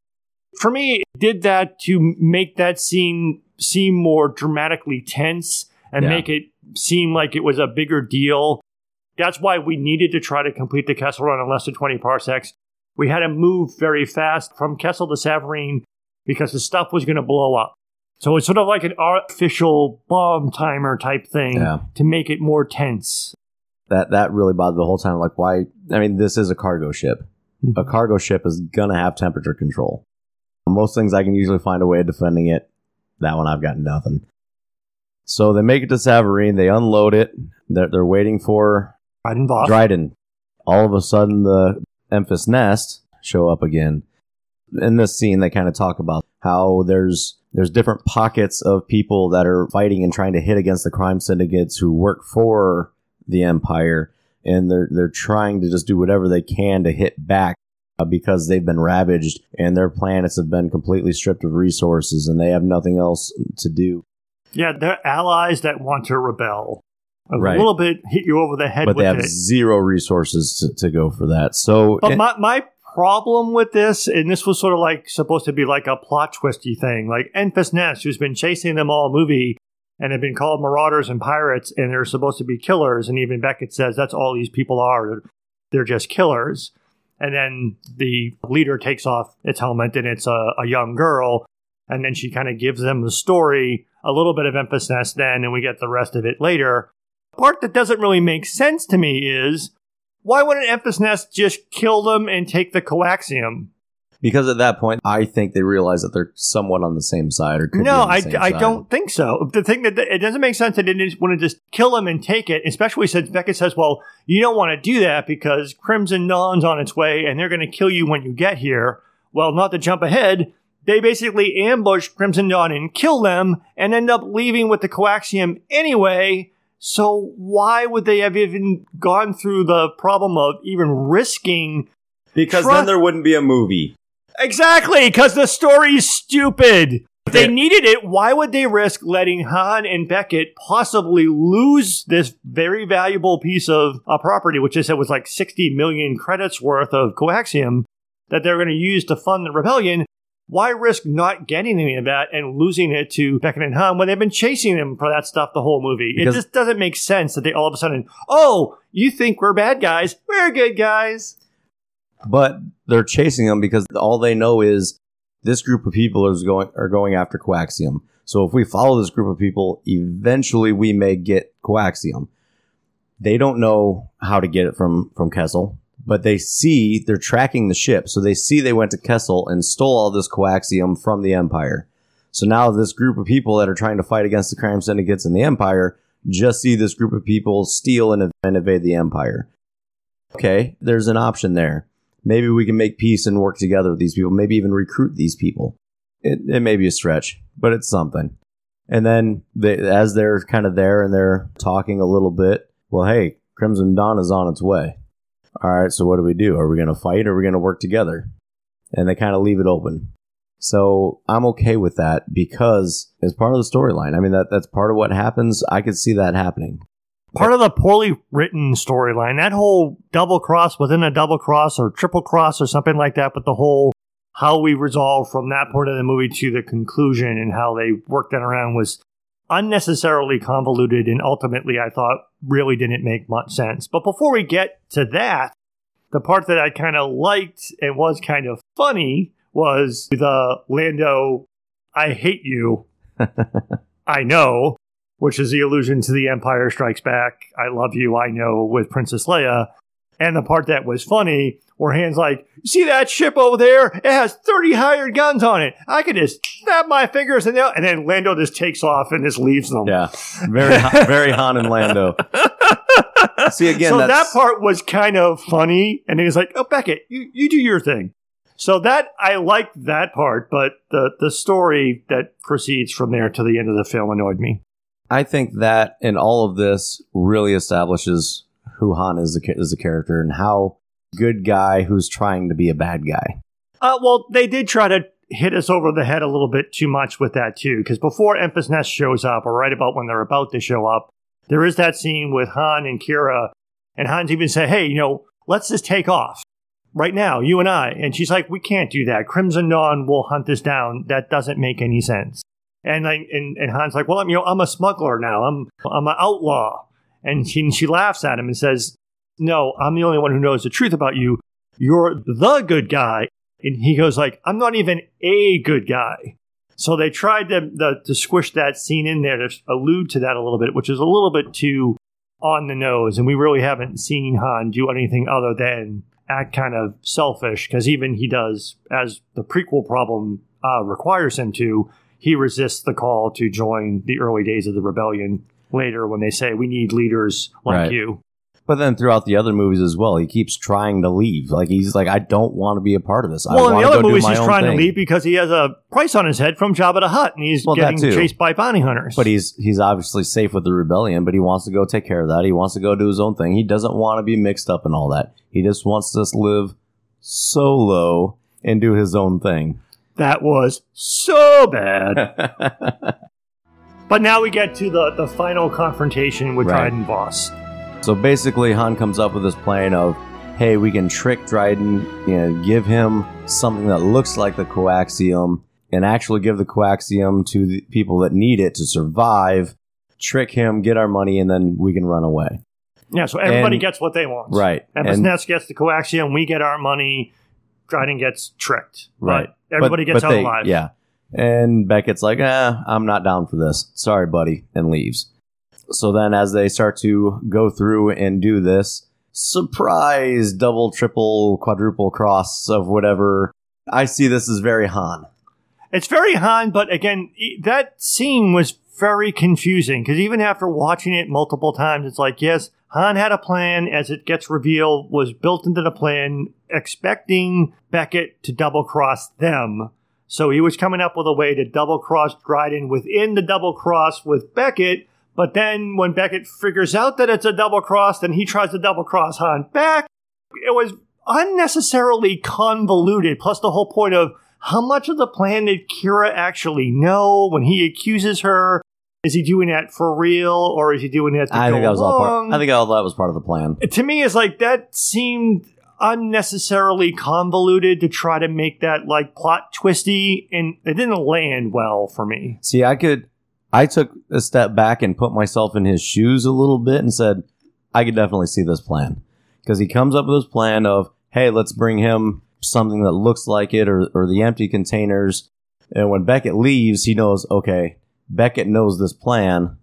For me, it did that to make that scene seem more dramatically tense and Yeah. make it seem like it was a bigger deal. That's why we needed to try to complete the Kessel run in less than 20 parsecs. We had to move very fast from Kessel to Savareen because the stuff was going to blow up. So it's sort of like an artificial bomb timer type thing Yeah. to make it more tense. That that really bothered the whole time. Like, why? I mean, this is a cargo ship. Mm-hmm. A cargo ship is gonna have temperature control. Most things I can usually find a way of defending it. That one I've got nothing. So they make it to Savareen. They unload it. They're, they're waiting for Right involved. Dryden. All of a sudden, the Enfys Nest show up again. In this scene, they kind of talk about how there's there's different pockets of people that are fighting and trying to hit against the crime syndicates who work for the Empire, and they're they're trying to just do whatever they can to hit back uh, because they've been ravaged and their planets have been completely stripped of resources and they have nothing else to do. Yeah, they're allies that want to rebel. A Right. little bit hit you over the head But they have it. zero resources to, to go for that. So But it- my, my problem with this, and this was sort of like supposed to be like a plot twisty thing, like Enfys Nest, who's been chasing them all movie and have been called marauders and pirates, and they're supposed to be killers, and even Beckett says that's all these people are. They're, they're just killers. And then the leader takes off its helmet, and it's a, a young girl, and then she kind of gives them the story, a little bit of Enfys Nest then, and we get the rest of it later. Part that doesn't really make sense to me is why wouldn't Enfys Nest just kill them and take the coaxium? Because at that point, I think they realize that they're somewhat on the same side, or No, I, I side. don't think so. The thing that it doesn't make sense that they didn't want to just kill them and take it, especially since Beckett says, well, you don't want to do that because Crimson Dawn's on its way and they're going to kill you when you get here. Well, not to jump ahead, they basically ambush Crimson Dawn and kill them and end up leaving with the coaxium anyway. So why would they have even gone through the problem of even risking Because Tru- then there wouldn't be a movie. Exactly, because the story's stupid. If they needed it, why would they risk letting Han and Beckett possibly lose this very valuable piece of uh, property, which they said was like 60 million credits worth of coaxium that they're going to use to fund the rebellion? Why risk not getting any of that and losing it to Beckett and Han when they've been chasing them for that stuff the whole movie? Because- it just doesn't make sense that they all of a sudden, oh, you think we're bad guys? We're good guys. But they're chasing them because all they know is this group of people is going are going after coaxium. So if we follow this group of people, eventually we may get coaxium. They don't know how to get it from from Kessel, but they see they're tracking the ship. So they see they went to Kessel and stole all this coaxium from the Empire. So now this group of people that are trying to fight against the crime syndicates in the Empire just see this group of people steal and, evade the Empire. Okay, there's an option there. Maybe we can make peace and work together with these people. Maybe even recruit these people. It, it may be a stretch, but it's something. And then they, as they're kind of there and they're talking a little bit, well, hey, Crimson Dawn is on its way. All right, so what do we do? Are we going to fight or are we going to work together? And they kind of leave it open. So I'm okay with that because it's part of the storyline. I mean, that that's part of what happens. I could see that happening. part of the poorly written storyline. That whole double cross within a double cross or triple cross or something like that, but the whole how we resolve from that point of the movie to the conclusion and how they worked that around was unnecessarily convoluted and ultimately I thought really didn't make much sense. But before we get to that, the part that I kind of liked and was kind of funny was the Lando, I hate you. I know, which is the allusion to the Empire Strikes Back, I love you, I know, with Princess Leia. And the part that was funny, where Han's like, see that ship over there? It has 30 hired guns on it. I could just snap my fingers and, they'll-" and then Lando just takes off and just leaves them. Yeah, very very Han and Lando. See again, so that part was kind of funny. And then he's like, oh, Beckett, you, you do your thing. So that, I liked that part, but the, the story that proceeds from there to the end of the film annoyed me. I think that in all of this really establishes who Han is as a character and how good guy who's trying to be a bad guy. Uh, well, they did try to hit us over the head a little bit too much with that too, because before Enfys Nest shows up, or right about when they're about to show up, there is that scene with Han and Qi'ra, and Han's even say, "Hey, you know, let's just take off right now, you and I." And she's like, "We can't do that. Crimson Dawn will hunt us down. That doesn't make any sense." And like, and, and Han's like, "Well, I'm you know, I'm a smuggler now. I'm I'm an outlaw." And she, and she laughs at him and says, "No, I'm the only one who knows the truth about you. You're the good guy." And he goes like, "I'm not even a good guy." So they tried to the, to squish that scene in there to allude to that a little bit, which is a little bit too on the nose, and we really haven't seen Han do anything other than act kind of selfish. Because even he does, as the prequel problem uh, requires him to, he resists the call to join the early days of the rebellion. Later, when they say we need leaders like Right. you, But then throughout the other movies as well, he keeps trying to leave. Like he's like, I don't want to be a part of this. I well, in want the other movies, he's trying thing. to leave because he has a price on his head from Jabba the Hutt, and he's Well, getting chased by bounty hunters. But he's he's obviously safe with the rebellion, but he wants to go take care of that. He wants to go do his own thing. He doesn't want to be mixed up in all that. He just wants to just live solo and do his own thing. that was so bad. But now we get to the, the final confrontation with Right. Dryden Vos. So basically, Han comes up with this plan of, hey, we can trick Dryden, you know, give him something that looks like the coaxium, and actually give the coaxium to the people that need it to survive, trick him, get our money, and then we can run away. Yeah, so everybody And- gets what they want. Right. And- Nest gets the coaxium, we get our money, Dryden gets tricked. Right. But everybody But- gets but out they- alive. Yeah. And Beckett's like, eh, I'm not down for this. Sorry, buddy, and leaves. So then, as they start to go through and do this, surprise, double, triple, quadruple cross of whatever. I see this as very Han. It's very Han, but again, that scene was very confusing because even after watching it multiple times, it's like, yes, Han had a plan as it gets revealed, was built into the plan, expecting Beckett to double cross them. So he was coming up with a way to double cross Dryden within the double cross with Beckett. But then when Beckett figures out that it's a double cross, then he tries to double cross Han back. It was unnecessarily convoluted. Plus, the whole point of how much of the plan did Qi'ra actually know when he accuses her? Is he doing that for real, or is he doing it to I go think that was all along? part. I think all that was part of the plan. to me, it's like that seemed unnecessarily convoluted to try to make that like plot twisty, and it didn't land well for me. See, I could. I took a step back and put myself in his shoes a little bit and said, I could definitely see this plan because he comes up with this plan of, hey, let's bring him something that looks like it or or the empty containers. And when Beckett leaves, he knows, okay, Beckett knows this plan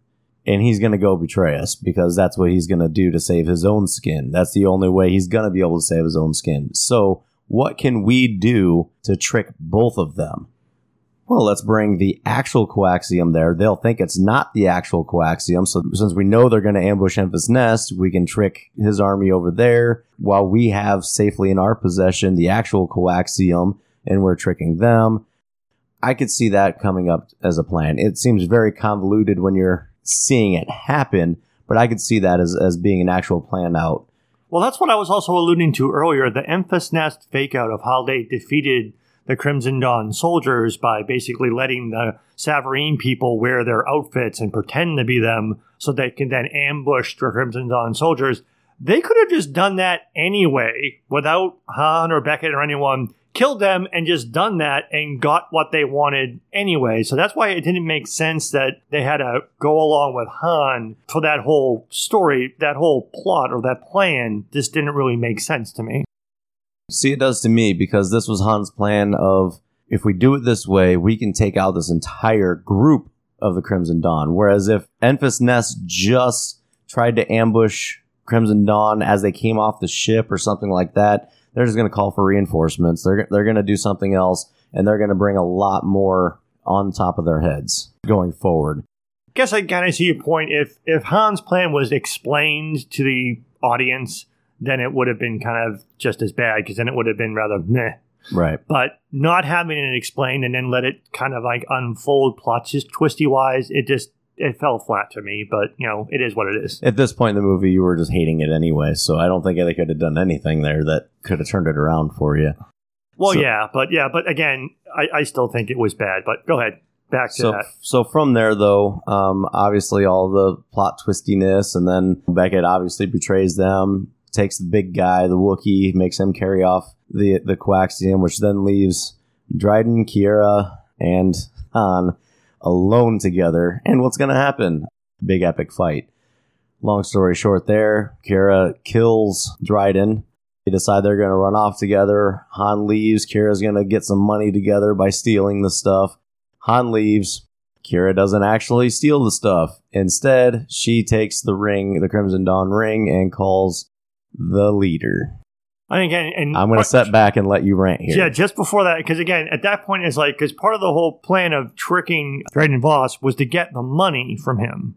and he's going to go betray us because that's what he's going to do to save his own skin. That's the only way he's going to be able to save his own skin. So, what can we do to trick both of them? Well, let's bring the actual coaxium there. They'll think it's not the actual coaxium. So, since we know they're going to ambush Enfys Nest, we can trick his army over there while we have safely in our possession the actual coaxium and we're tricking them. I could see that coming up as a plan. It seems very convoluted when you're seeing it happen, but I could see that as, as being an actual plan out. Well, that's what I was also alluding to earlier. The Enfys Nest fake out of how they defeated the Crimson Dawn soldiers by basically letting the Savareen people wear their outfits and pretend to be them so they can then ambush the Crimson Dawn soldiers. They could have just done that anyway without Han or Beckett or anyone killed them and just done that and got what they wanted anyway. So that's why it didn't make sense that they had to go along with Han for that whole story, that whole plot or that plan. This didn't really make sense to me. See, it does to me because this was Han's plan of if we do it this way, we can take out this entire group of the Crimson Dawn. Whereas if Enfys Nest just tried to ambush Crimson Dawn as they came off the ship or something like that, they're just going to call for reinforcements. They're they're going to do something else, and they're going to bring a lot more on top of their heads going forward. I guess I kind of see your point. If if Han's plan was explained to the audience, then it would have been kind of just as bad because then it would have been rather meh. Right. But not having it explained and then let it kind of like unfold plot just twisty wise, it just it fell flat to me. But you know, it is what it is. At this point in the movie, you were just hating it anyway, so I don't think they could have done anything there that could have turned it around for you. Well, So- yeah, but yeah, but again, I, I still think it was bad. But go ahead, back to So, that. so from there, though, um, obviously all the plot twistiness, and then Beckett obviously betrays them, takes the big guy, the Wookiee, makes him carry off the the coaxium, which then leaves Dryden, Qi'ra, and Han alone together. And what's going to happen? Big epic fight. Long story short, there, Qi'ra kills Dryden. They decide they're going to run off together. Han leaves. Qi'ra's going to get some money together by stealing the stuff. Han leaves. Qi'ra doesn't actually steal the stuff. Instead, she takes the ring, the Crimson Dawn ring, and calls the leader. And again, and I'm going to set back and let you rant here. Yeah, just before that, because again, at that point, it's like because part of the whole plan of tricking Dryden Vos was to get the money from him.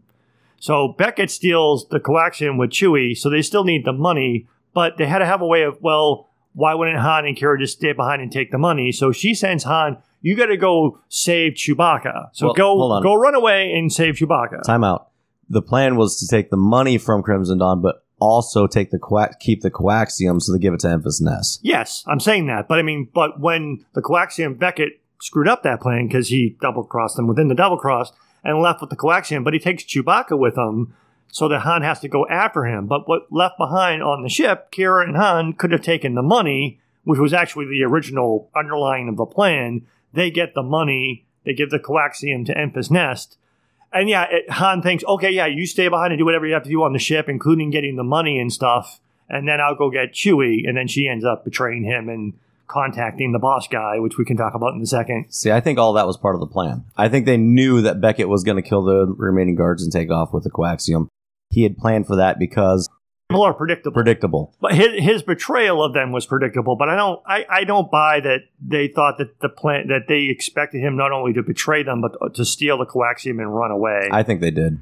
So Beckett steals the coaxium with Chewie, so they still need the money, but they had to have a way of well, why wouldn't Han and Qi'ra just stay behind and take the money? So she sends Han, "You got to go save Chewbacca. So Well, go go run away and save Chewbacca." Time out. The plan was to take the money from Crimson Dawn, but also take the keep the coaxium, so they give it to Enfys Nest. Yes, I'm saying that. But I mean, but when the coaxium Beckett screwed up that plan because he double crossed them within the double cross and left with the coaxium, but he takes Chewbacca with him so that Han has to go after him. But what left behind on the ship, Qi'ra and Han could have taken the money, which was actually the original underlying of the plan. They get the money, they give the coaxium to Enfys Nest. And yeah, it, Han thinks, okay, yeah, you stay behind and do whatever you have to do on the ship, including getting the money and stuff. And then I'll go get Chewie. And then she ends up betraying him and contacting the boss guy, which we can talk about in a second. See, I think all that was part of the plan. I think they knew that Beckett was going to kill the remaining guards and take off with the coaxium. He had planned for that because More predictable. predictable. but his, his betrayal of them was predictable. But I don't, I, I don't buy that they thought that the plan that they expected him not only to betray them but to steal the coaxium and run away. I think they did.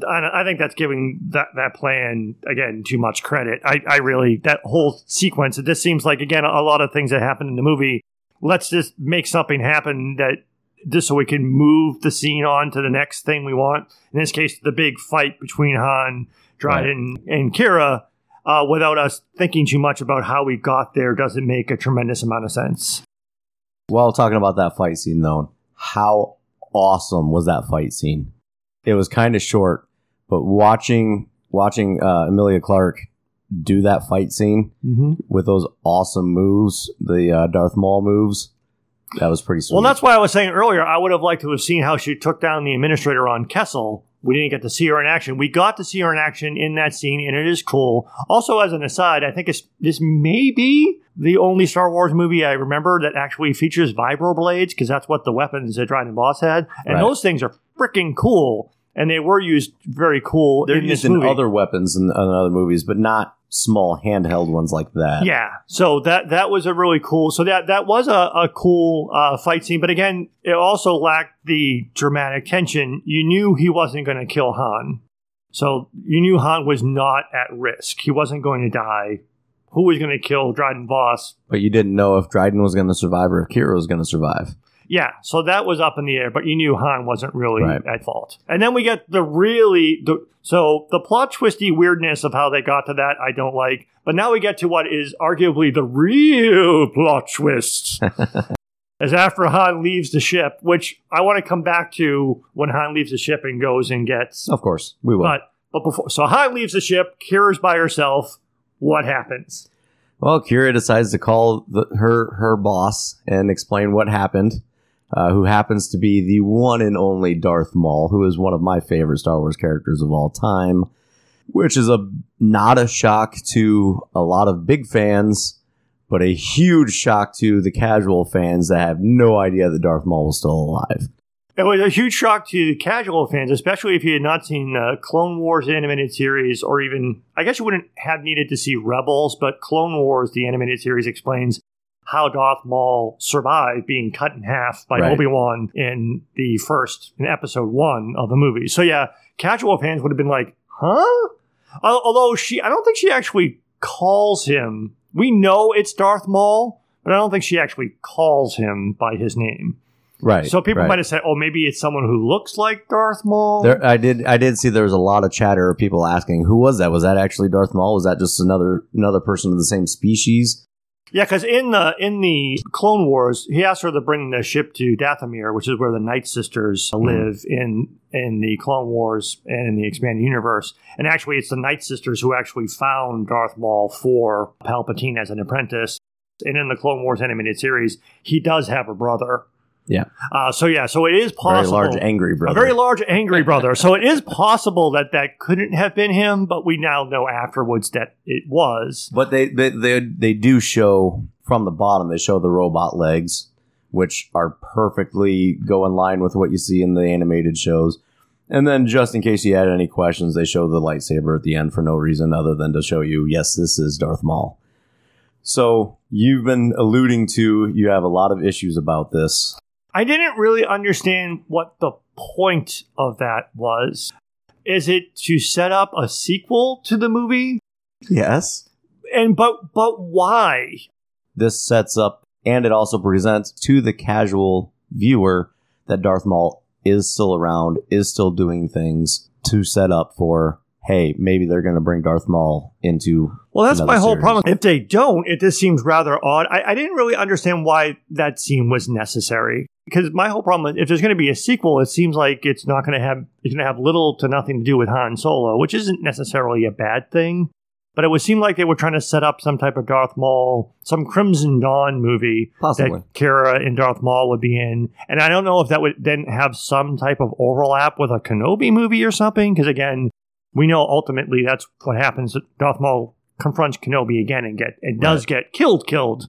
And I think that's giving that, that plan again too much credit. I, I really that whole sequence. It just seems like again a lot of things that happen in the movie. Let's just make something happen that just so we can move the scene on to the next thing we want. In this case, the big fight between Han, Dryden, and Qi'ra. Uh, without us thinking too much about how we got there, doesn't make a tremendous amount of sense. While talking about that fight scene, though, how awesome was that fight scene? It was kind of short, but watching watching uh, Emilia Clarke do that fight scene Mm-hmm. with those awesome moves, the uh, Darth Maul moves, that was pretty sweet. Well, that's why I was saying earlier, I would have liked to have seen how she took down the administrator on Kessel. We didn't get to see her in action. We got to see her in action in that scene, and it is cool. Also, as an aside, I think it's, this may be the only Star Wars movie I remember that actually features vibroblades, because that's what the weapons that Dryden Vos had. And Right. those things are freaking cool, and they were used very cool They're in used in other weapons in other movies, but not small handheld ones like that. Yeah, so that that was a really cool. So that that was a, a cool uh, fight scene, but again, it also lacked the dramatic tension. You knew he wasn't going to kill Han, so you knew Han was not at risk. He wasn't going to die. Who was going to kill Dryden Vos? But you didn't know if Dryden was going to survive or if Qi'ra was going to survive. Yeah, so that was up in the air, but you knew Han wasn't really Right. at fault. And then we get the really the so the plot twisty weirdness of how they got to that I don't like. But now we get to what is arguably the real plot twist. As after Han leaves the ship, which I want to come back to when Han leaves the ship and goes and gets Of course, we will. but but before so Han leaves the ship, Qi'ra's by herself. What happens? Well, Qi'ra decides to call the, her her boss and explain what happened. Uh, who happens to be the one and only Darth Maul, who is one of my favorite Star Wars characters of all time, which is a not a shock to a lot of big fans, but a huge shock to the casual fans that have no idea that Darth Maul was still alive. It was a huge shock to casual fans, especially if you had not seen uh, Clone Wars animated series, or even I guess you wouldn't have needed to see Rebels, but Clone Wars, the animated series, explains how Darth Maul survived being cut in half by Right. Obi Wan in the first in Episode One of the movie. So yeah, casual fans would have been like, "Huh?" Although she, I don't think she actually calls him. We know it's Darth Maul, but I don't think she actually calls him by his name. Right. So people right. might have said, "Oh, maybe it's someone who looks like Darth Maul." There, I did. I did see there was a lot of chatter of people asking, "Who was that? Was that actually Darth Maul? Was that just another another person of the same species?" Yeah, because in the in the Clone Wars, he asked her to bring the ship to Dathomir, which is where the Night Sisters Mm-hmm. live in in the Clone Wars and in the expanded universe. And actually, it's the Night Sisters who actually found Darth Maul for Palpatine as an apprentice. And in the Clone Wars animated series, he does have a brother. Yeah. Uh, so yeah, so it is possible. Very large, angry brother. A very large, angry brother. So it is possible that that couldn't have been him, but we now know afterwards that it was. But they, they they they do show from the bottom. They show the robot legs, which are perfectly go in line with what you see in the animated shows. And then, just in case you had any questions, they show the lightsaber at the end for no reason other than to show you, yes, this is Darth Maul. So you've been alluding to you have a lot of issues about this. I didn't really understand what the point of that was. Is it to set up a sequel to the movie? Yes. And but but why? This sets up and it also presents to the casual viewer that Darth Maul is still around, is still doing things to set up for hey, maybe they're going to bring Darth Maul into Well, that's my whole series. problem. If they don't, it just seems rather odd. I, I didn't really understand why that scene was necessary. Because my whole problem is if there's going to be a sequel, it seems like it's not going to have it's going to have little to nothing to do with Han Solo, which isn't necessarily a bad thing. But it would seem like they were trying to set up some type of Darth Maul, some Crimson Dawn movie Possibly. that Qi'ra and Darth Maul would be in. And I don't know if that would then have some type of overlap with a Kenobi movie or something. Because again, we know ultimately that's what happens. Darth Maul confronts Kenobi again and get and does get killed, killed.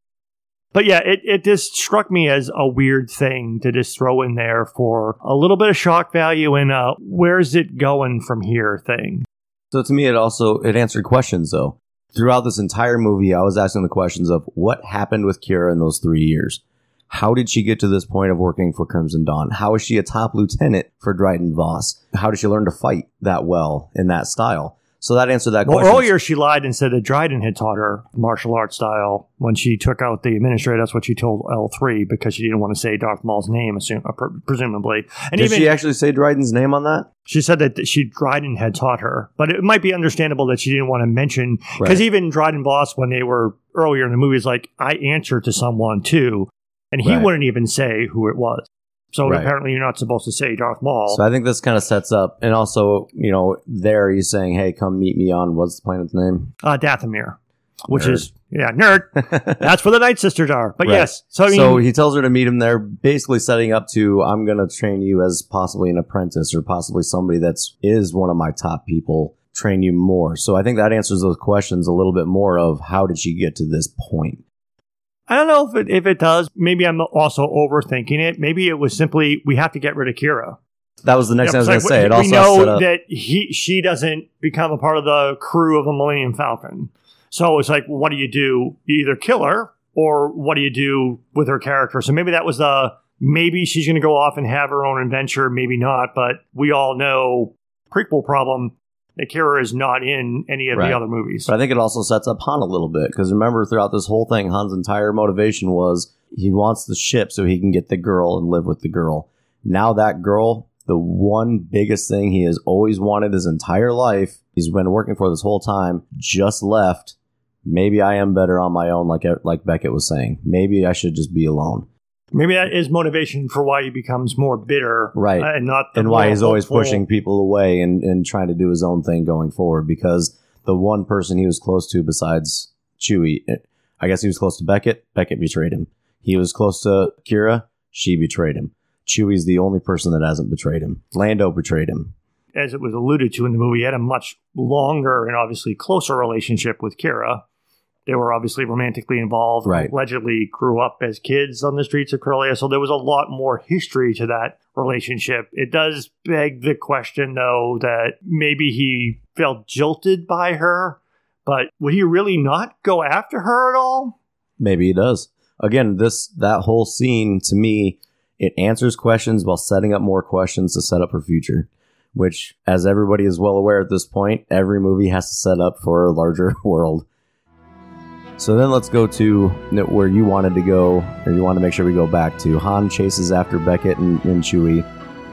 But yeah, it, it just struck me as a weird thing to just throw in there for a little bit of shock value and uh where's it going from here thing. So to me, it also it answered questions though. Throughout this entire movie, I was asking the questions of what happened with Qi'ra in those three years. How did she get to this point of working for Crimson Dawn? How is she a top lieutenant for Dryden Vos? How did she learn to fight that well in that style? So that answered that Well, question. earlier she lied and said that Dryden had taught her martial arts style when she took out the administrator. That's what she told L3 because she didn't want to say Darth Maul's name, assume, uh, pre- presumably. And Did even she actually say Dryden's name on that? She said that she Dryden had taught her, but it might be understandable that she didn't want to mention because Right. even Dryden Vos, when they were earlier in the movie, is like, "I answer to someone too," and he Right. wouldn't even say who it was. So Right. apparently, you're not supposed to say Darth Maul. So I think this kind of sets up, and also, you know, there he's saying, "Hey, come meet me on what's the planet's name?" uh, Dathomir, which Nerd. is yeah, nerd. That's where the Night Sisters are. But Right. yes, so I mean, so he tells her to meet him there, basically setting up to I'm going to train you as possibly an apprentice or possibly somebody that's is one of my top people. Train you more. So I think that answers those questions a little bit more of how did she get to this point. I don't know if it, if it does. Maybe I'm also overthinking it. Maybe it was simply we have to get rid of Qi'ra. That was the next Yeah, thing I was it's going to say. It like, also we know that he she doesn't become a part of the crew of the Millennium Falcon. So it's like, what do you do? You either kill her, or what do you do with her character? So maybe that was the maybe she's going to go off and have her own adventure, maybe not. But we all know prequel problem that Qi'ra is not in any of Right. the other movies. But I think it also sets up Han a little bit because remember, throughout this whole thing, Han's entire motivation was he wants the ship so he can get the girl and live with the girl. Now that girl, the one biggest thing he has always wanted his entire life, he's been working for this whole time, just left. Maybe I am better on my own, like like Beckett was saying. Maybe I should just be alone. Maybe that is motivation for why he becomes more bitter, Right. uh, And not the and why he's always hopeful- pushing people away and, and trying to do his own thing going forward because the one person he was close to besides Chewie, eh, I guess he was close to Beckett. Beckett betrayed him. He was close to Qi'ra. She betrayed him. Chewie's the only person that hasn't betrayed him. Lando betrayed him. as it was alluded to in the movie, he had a much longer and obviously closer relationship with Qi'ra. They were obviously romantically involved. Right. Allegedly grew up as kids on the streets of Corellia, so there was a lot more history to that relationship. It does beg the question, though, that maybe he felt jilted by her, but would he really not go after her at all? Maybe he does. Again, this that whole scene to me, it answers questions while setting up more questions to set up her future. Which, as everybody is well aware at this point, every movie has to set up for a larger world. So then let's go to where you wanted to go, or you want to make sure we go back to. Han chases after Beckett and, and Chewie.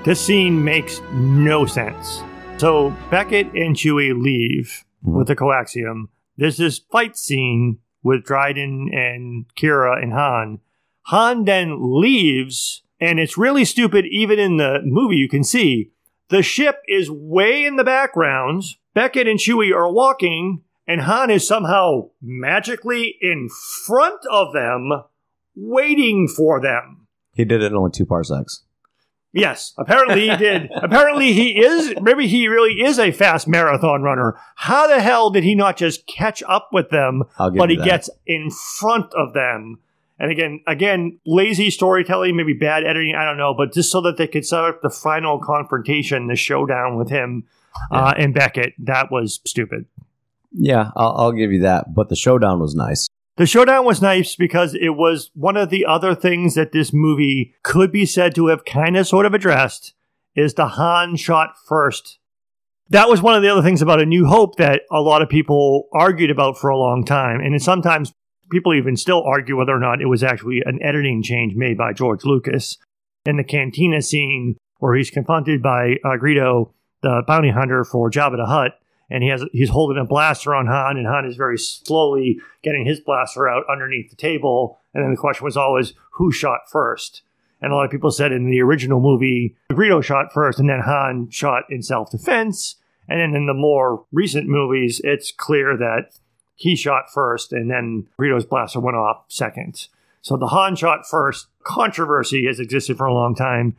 This scene makes no sense. So Beckett and Chewie leave Mhm. with the coaxium. There's this fight scene with Dryden and Qi'ra and Han. Han then leaves, and it's really stupid. Even in the movie, you can see the ship is way in the background. Beckett and Chewie are walking, and Han is somehow magically in front of them, waiting for them. He did it in only two parsecs. Yes, apparently he did. apparently he is. Maybe he really is a fast marathon runner. How the hell did he not just catch up with them, but he that. gets in front of them? And again, again, lazy storytelling, maybe bad editing. I don't know, but just so that they could set up the final confrontation, the showdown with him uh, and Beckett. That was stupid. Yeah, I'll, I'll give you that. But the showdown was nice. The showdown was nice because it was one of the other things that this movie could be said to have kind of sort of addressed is the Han shot first. That was one of the other things about A New Hope that a lot of people argued about for a long time. And sometimes people even still argue whether or not it was actually an editing change made by George Lucas. In the cantina scene where he's confronted by uh, Greedo, the bounty hunter for Jabba the Hutt, and he has he's holding a blaster on Han, and Han is very slowly getting his blaster out underneath the table. And then the question was always, who shot first? And a lot of people said in the original movie, Greedo shot first, and then Han shot in self defense. And then in the more recent movies, it's clear that he shot first, and then Greedo's blaster went off second. So the Han shot first controversy has existed for a long time.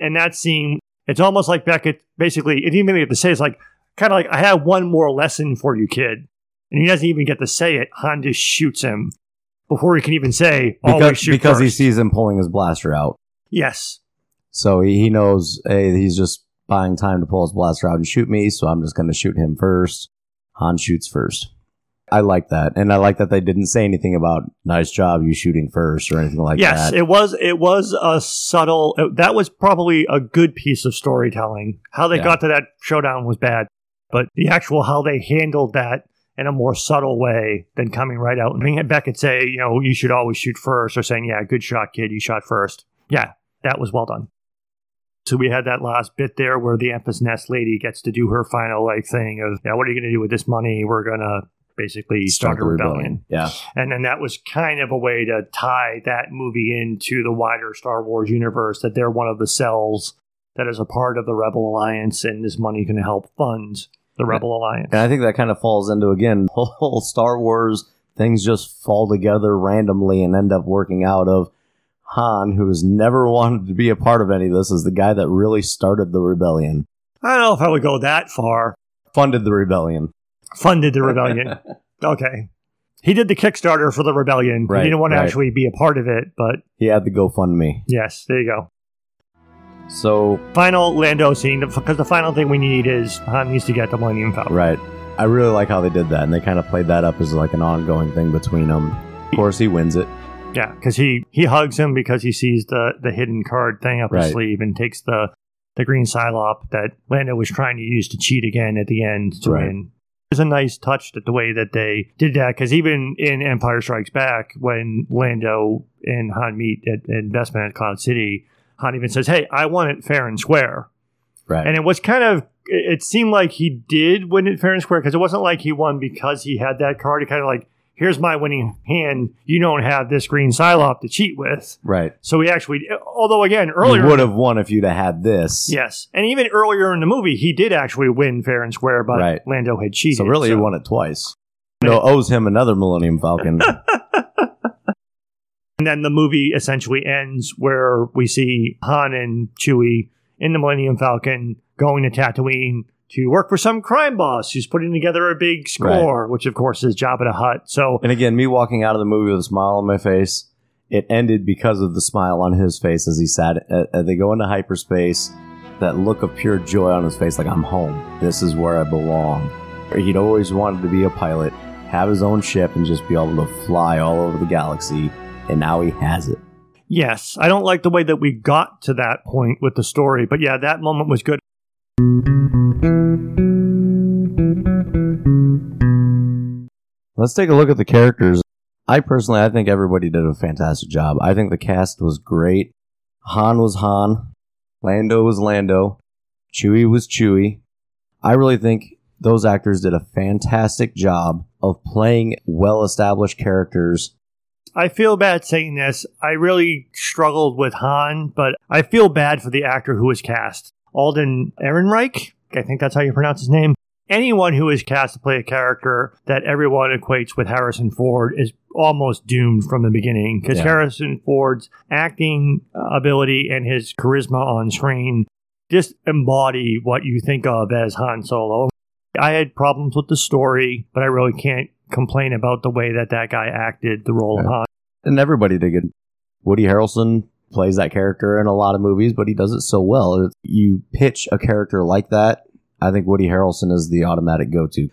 And that scene, it's almost like Beckett basically, it even get to say, it's like, kind of like, I have one more lesson for you, kid. And he doesn't even get to say it. Han just shoots him before he can even say, always Because, because he sees him pulling his blaster out. Yes. So he, he knows, hey, he's just buying time to pull his blaster out and shoot me, so I'm just going to shoot him first. Han shoots first. I like that. And I like that they didn't say anything about nice job you shooting first or anything like yes, that. Yes, it was. It was a subtle. That was probably a good piece of storytelling. How they Yeah. got to that showdown was bad, but the actual how they handled that in a more subtle way than coming right out and being Beckett say, you know, you should always shoot first, or saying, yeah, good shot, kid, you shot first. Yeah, that was well done. So we had that last bit there where the Enfys Nest lady gets to do her final like thing of, yeah, what are you going to do with this money? We're gonna basically start, a rebellion. Yeah. And then that was kind of a way to tie that movie into the wider Star Wars universe that they're one of the cells that is a part of the Rebel Alliance and this money can help fund the Rebel Alliance. And I think that kind of falls into, again, whole Star Wars things just fall together randomly and end up working out of Han, who has never wanted to be a part of any of this, is the guy that really started the rebellion, I don't know if I would go that far. funded the rebellion. Funded the rebellion. okay. He did the Kickstarter for the rebellion. Right, he didn't want to actually be a part of it, but He had the GoFundMe. yes, there you go. So, Final Lando scene, because the final thing we need is Han needs to get the Millennium Falcon. right. I really like how they did that, and they kind of played that up as like an ongoing thing between them. Of course, he wins it. Yeah, because he he hugs him because he sees the the hidden card thing up his sleeve and takes the the green sylop that Lando was trying to use to cheat again at the end to Right. win. It was a nice touch that the way that they did that because even in Empire Strikes Back, when Lando and Han meet at, at investment at Cloud City, Han even says, "Hey, I want it fair and square." Right. And it was kind of, it seemed like he did win it fair and square because it wasn't like he won because he had that card. He kind of like, here's my winning hand. You don't have this green sylop to cheat with. right. So he actually, although again, You earlier. would have won if you'd have had this. Yes. And even earlier in the movie, he did actually win fair and square, but Right. Lando had cheated. So really, he won it twice. No, owes him another Millennium Falcon. And then the movie essentially ends where we see Han and Chewie in the Millennium Falcon going to Tatooine to work for some crime boss who's putting together a big score, which of course is Jabba the Hutt. So and again, me walking out of the movie with a smile on my face. It ended because of the smile on his face as he sat. Uh, they go into hyperspace. That look of pure joy on his face, like I'm home. This is where I belong. He'd always wanted to be a pilot, have his own ship, and just be able to fly all over the galaxy. And now he has it. yes, I don't like the way that we got to that point with the story, but yeah, that moment was good. Let's take a look at the characters. I personally, I think everybody did a fantastic job. I think the cast was great. Han was Han. Lando was Lando. Chewie was Chewie. I really think those actors did a fantastic job of playing well established characters. I feel bad saying this. I really struggled with Han, but I feel bad for the actor who was cast. Alden Ehrenreich, I think that's how you pronounce his name. Anyone who is cast to play a character that everyone equates with Harrison Ford is almost doomed from the beginning because Yeah. Harrison Ford's acting ability and his charisma on screen just embody what you think of as Han Solo. I had problems with the story, but I really can't complain about the way that that guy acted the role of Yeah. Han. And everybody did good. Woody Harrelson plays that character in a lot of movies, but he does it so well. If you pitch a character like that, I think Woody Harrelson is the automatic go to.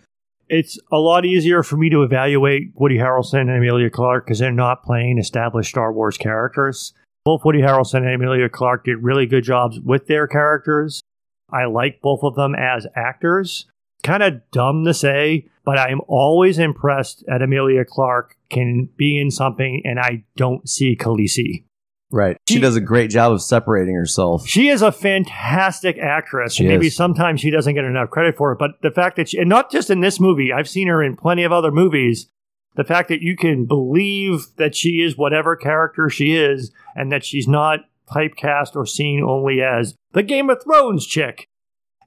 It's a lot easier for me to evaluate Woody Harrelson and Emilia Clarke because they're not playing established Star Wars characters. Both Woody Harrelson and Emilia Clarke did really good jobs with their characters. I like both of them as actors. Kind of dumb to say, but I'm always impressed at Emilia Clarke can be in something and I don't see Khaleesi. Right. She She- does a great job of separating herself. She is a fantastic actress. She maybe is. sometimes she doesn't get enough credit for it, but the fact that she, and not just in this movie, I've seen her in plenty of other movies. The fact that you can believe that she is whatever character she is and that she's not typecast or seen only as the Game of Thrones chick.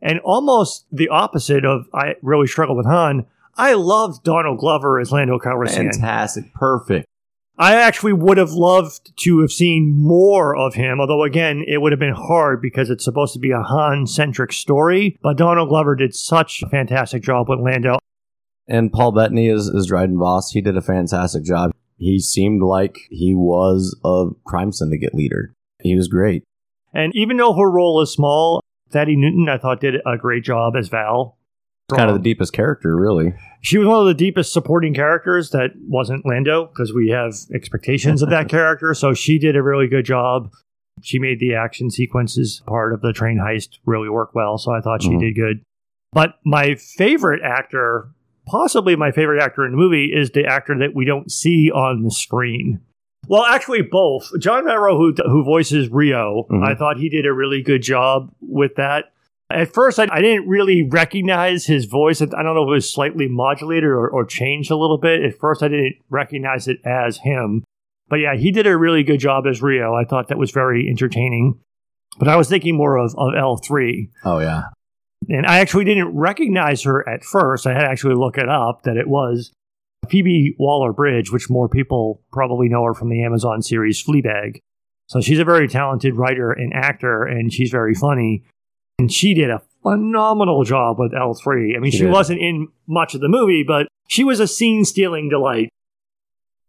And almost the opposite of I really struggle with Han. I loved Donald Glover as Lando Calrissian. Fantastic. Perfect. I actually would have loved to have seen more of him, although again, it would have been hard because it's supposed to be a Han centric story. But Donald Glover did such a fantastic job with Lando. And Paul Bettany is, is Dryden Vos. He did a fantastic job. He seemed like he was a crime syndicate leader. He was great. And even though her role is small, Thandie Newton, I thought, did a great job as Val. It's kind of the deepest character, really. She was one of the deepest supporting characters that wasn't Lando because we have expectations of that character. So she did a really good job. She made the action sequences part of the train heist really work well. So I thought she Mhm. did good. But my favorite actor, possibly my favorite actor in the movie, is the actor that we don't see on the screen. Well, actually, both. Jon Favreau, who, who voices Rio, Mhm. I thought he did a really good job with that. At first, I, I didn't really recognize his voice. I don't know if it was slightly modulated or, or changed a little bit. At first, I didn't recognize it as him. But yeah, he did a really good job as Rio. I thought that was very entertaining. But I was thinking more of, of L3. Oh, yeah. And I actually didn't recognize her at first. I had to actually look it up that it was Phoebe Waller Bridge, which more people probably know her from the Amazon series Fleabag. So she's a very talented writer and actor, and she's very funny. And she did a phenomenal job with L3. I mean, She she, wasn't in much of the movie, but she was a scene stealing delight.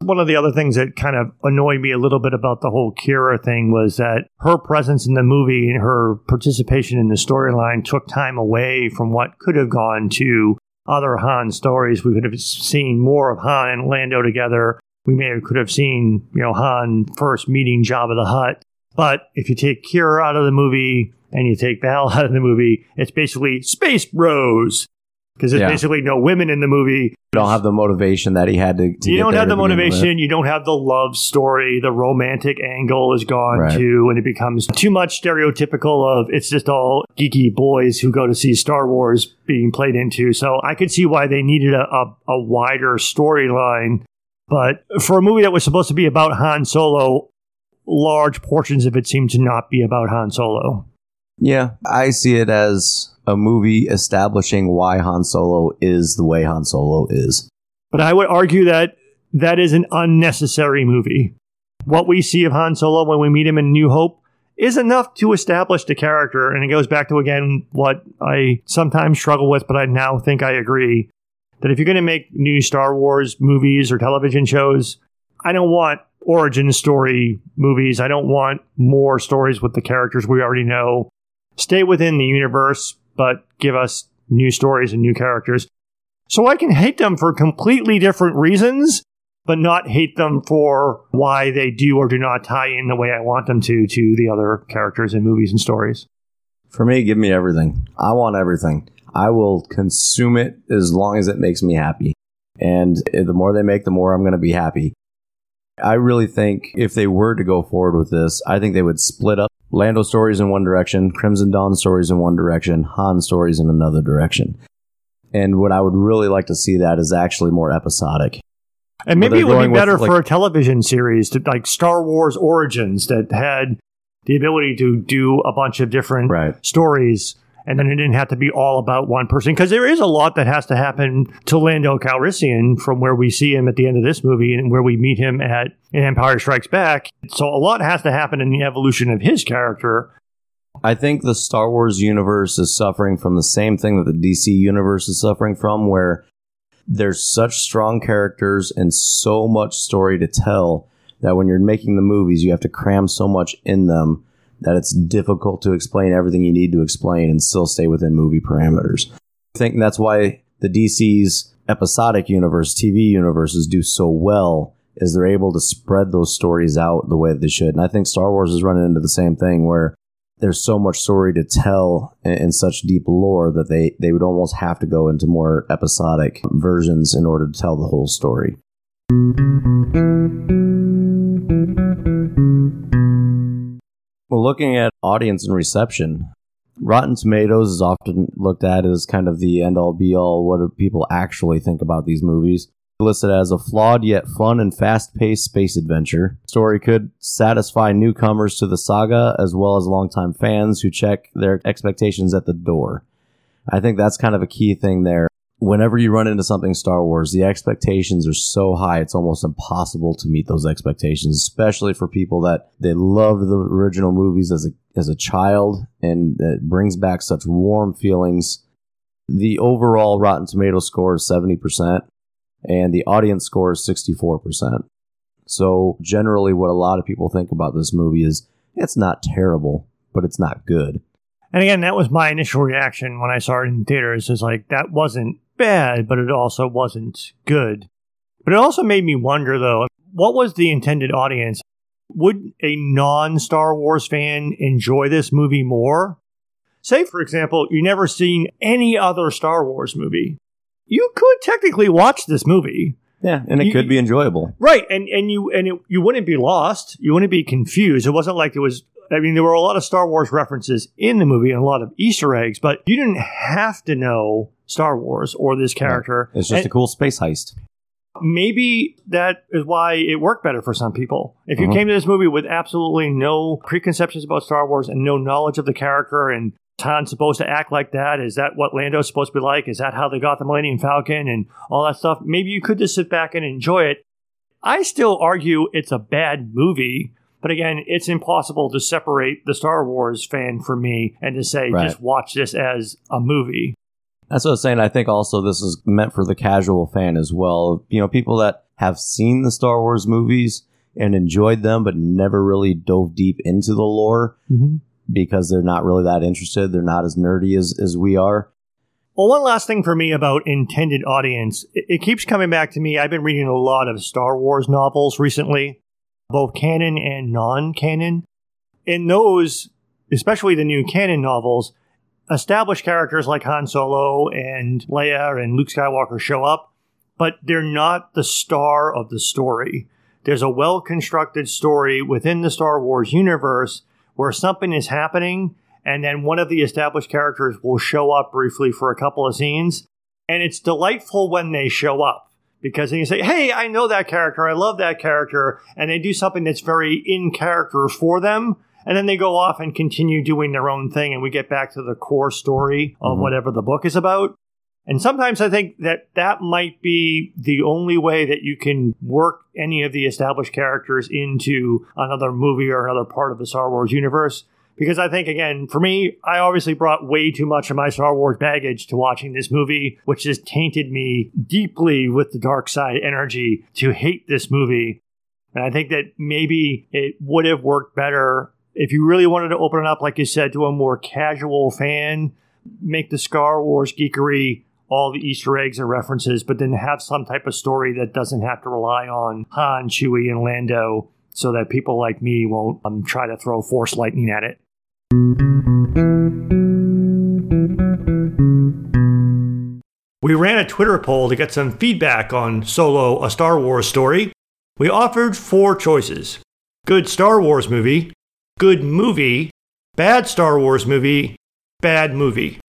One of the other things that kind of annoyed me a little bit about the whole Qi'ra thing was that her presence in the movie and her participation in the storyline took time away from what could have gone to other Han stories. We could have seen more of Han and Lando together. We may have could have seen, you know, Han first meeting Jabba the Hutt. But if you take Qi'ra out of the movie and you take Val out of the movie, it's basically Space Bros. Because there's Yeah. basically no women in the movie. You don't have the motivation that he had to, to you don't have the motivation. You don't have the love story. The romantic angle is gone Right. too, and it becomes too much stereotypical of it's just all geeky boys who go to see Star Wars being played into. So I could see why they needed a, a, a wider storyline. But for a movie that was supposed to be about Han Solo, large portions of it seem to not be about Han Solo. Yeah, I see it as a movie establishing why Han Solo is the way Han Solo is. But I would argue that that is an unnecessary movie. What we see of Han Solo when we meet him in New Hope is enough to establish the character. And it goes back to, again, what I sometimes struggle with, but I now think I agree that if you're going to make new Star Wars movies or television shows, I don't want origin story movies. I don't want more stories with the characters we already know. Stay within the universe, but give us new stories and new characters. So I can hate them for completely different reasons, but not hate them for why they do or do not tie in the way I want them to to the other characters in movies and stories. For me, give me everything. I want everything. I will consume it as long as it makes me happy. And the more they make, the more I'm going to be happy. I really think if they were to go forward with this, I think they would split up Lando stories in one direction, Crimson Dawn stories in one direction, Han stories in another direction. And what I would really like to see that is actually more episodic. And maybe it would be going with, better like- for a television series to like Star Wars Origins that had the ability to do a bunch of different Right. stories. And then it didn't have to be all about one person because there is a lot that has to happen to Lando Calrissian from where we see him at the end of this movie and where we meet him at Empire Strikes Back. So a lot has to happen in the evolution of his character. I think the Star Wars universe is suffering from the same thing that the DC universe is suffering from, where there's such strong characters and so much story to tell that when you're making the movies, you have to cram so much in them that it's difficult to explain everything you need to explain and still stay within movie parameters. I think that's why the DC's episodic universe, TV universes do so well is they're able to spread those stories out the way that they should. And I think Star Wars is running into the same thing where there's so much story to tell and such deep lore that they, they would almost have to go into more episodic versions in order to tell the whole story. Well, looking at audience and reception, Rotten Tomatoes is often looked at as kind of the end all be all. What do people actually think about these movies? Listed as a flawed yet fun and fast paced space adventure. Story could satisfy newcomers to the saga as well as longtime fans who check their expectations at the door. I think that's kind of a key thing there. Whenever you run into something Star Wars, the expectations are so high it's almost impossible to meet those expectations, especially for people that they loved the original movies as a as a child and it brings back such warm feelings. The overall Rotten Tomato score is 70% and the audience score is 64%. So generally what a lot of people think about this movie is it's not terrible, but it's not good. And again, that was my initial reaction when I saw it in theaters. Is like that wasn't bad, but it also wasn't good. But it also made me wonder, though, what was the intended audience? Would a non-Star Wars fan enjoy this movie more? Say, for example, you never seen any other Star Wars movie. You could technically watch this movie. Yeah, and it You- could be enjoyable. Right, and and you and it, you wouldn't be lost. You wouldn't be confused. It wasn't like it was. I mean, there were a lot of Star Wars references in the movie and a lot of Easter eggs, but you didn't have to know Star Wars or this character. It's just And a cool space heist. maybe that is why it worked better for some people. If you Mhm. came to this movie with absolutely no preconceptions about Star Wars and no knowledge of the character and Han's supposed to act like that? Is that what Lando's supposed to be like? Is that how they got the Millennium Falcon and all that stuff? Maybe you could just sit back and enjoy it. I still argue it's a bad movie, but again, it's impossible to separate the Star Wars fan from me and to say Right. just watch this as a movie. That's what I was saying. I think also this is meant for the casual fan as well. You know, people that have seen the Star Wars movies and enjoyed them, but never really dove deep into the lore mm-hmm. Because they're not really that interested. They're not as nerdy as, as we are. Well, one last thing for me about intended audience. It, it keeps coming back to me. I've been reading a lot of Star Wars novels recently, both canon and non canon. In those, especially the new canon novels, established characters like Han Solo and Leia and Luke Skywalker show up, but they're not the star of the story. There's a well constructed story within the Star Wars universe where something is happening and then one of the established characters will show up briefly for a couple of scenes. And it's delightful when they show up because then you say, Hey, I know that character. I love that character. And they do something that's very in character for them. And then they go off and continue doing their own thing. And we get back to the core story of Mhm. whatever the book is about. And sometimes I think that that might be the only way that you can work any of the established characters into another movie or another part of the Star Wars universe. Because I think, again, for me, I obviously brought way too much of my Star Wars baggage to watching this movie, which has tainted me deeply with the dark side energy to hate this movie. And I think that maybe it would have worked better if you really wanted to open it up, like you said, to a more casual fan, make the Star Wars geekery all the Easter eggs and references, but then have some type of story that doesn't have to rely on Han, Chewie, and Lando so that people like me won't um, try to throw force lightning at it. We ran a Twitter poll to get some feedback on Solo, a Star Wars story. We offered four choices good Star Wars movie, good movie, bad Star Wars movie, bad movie.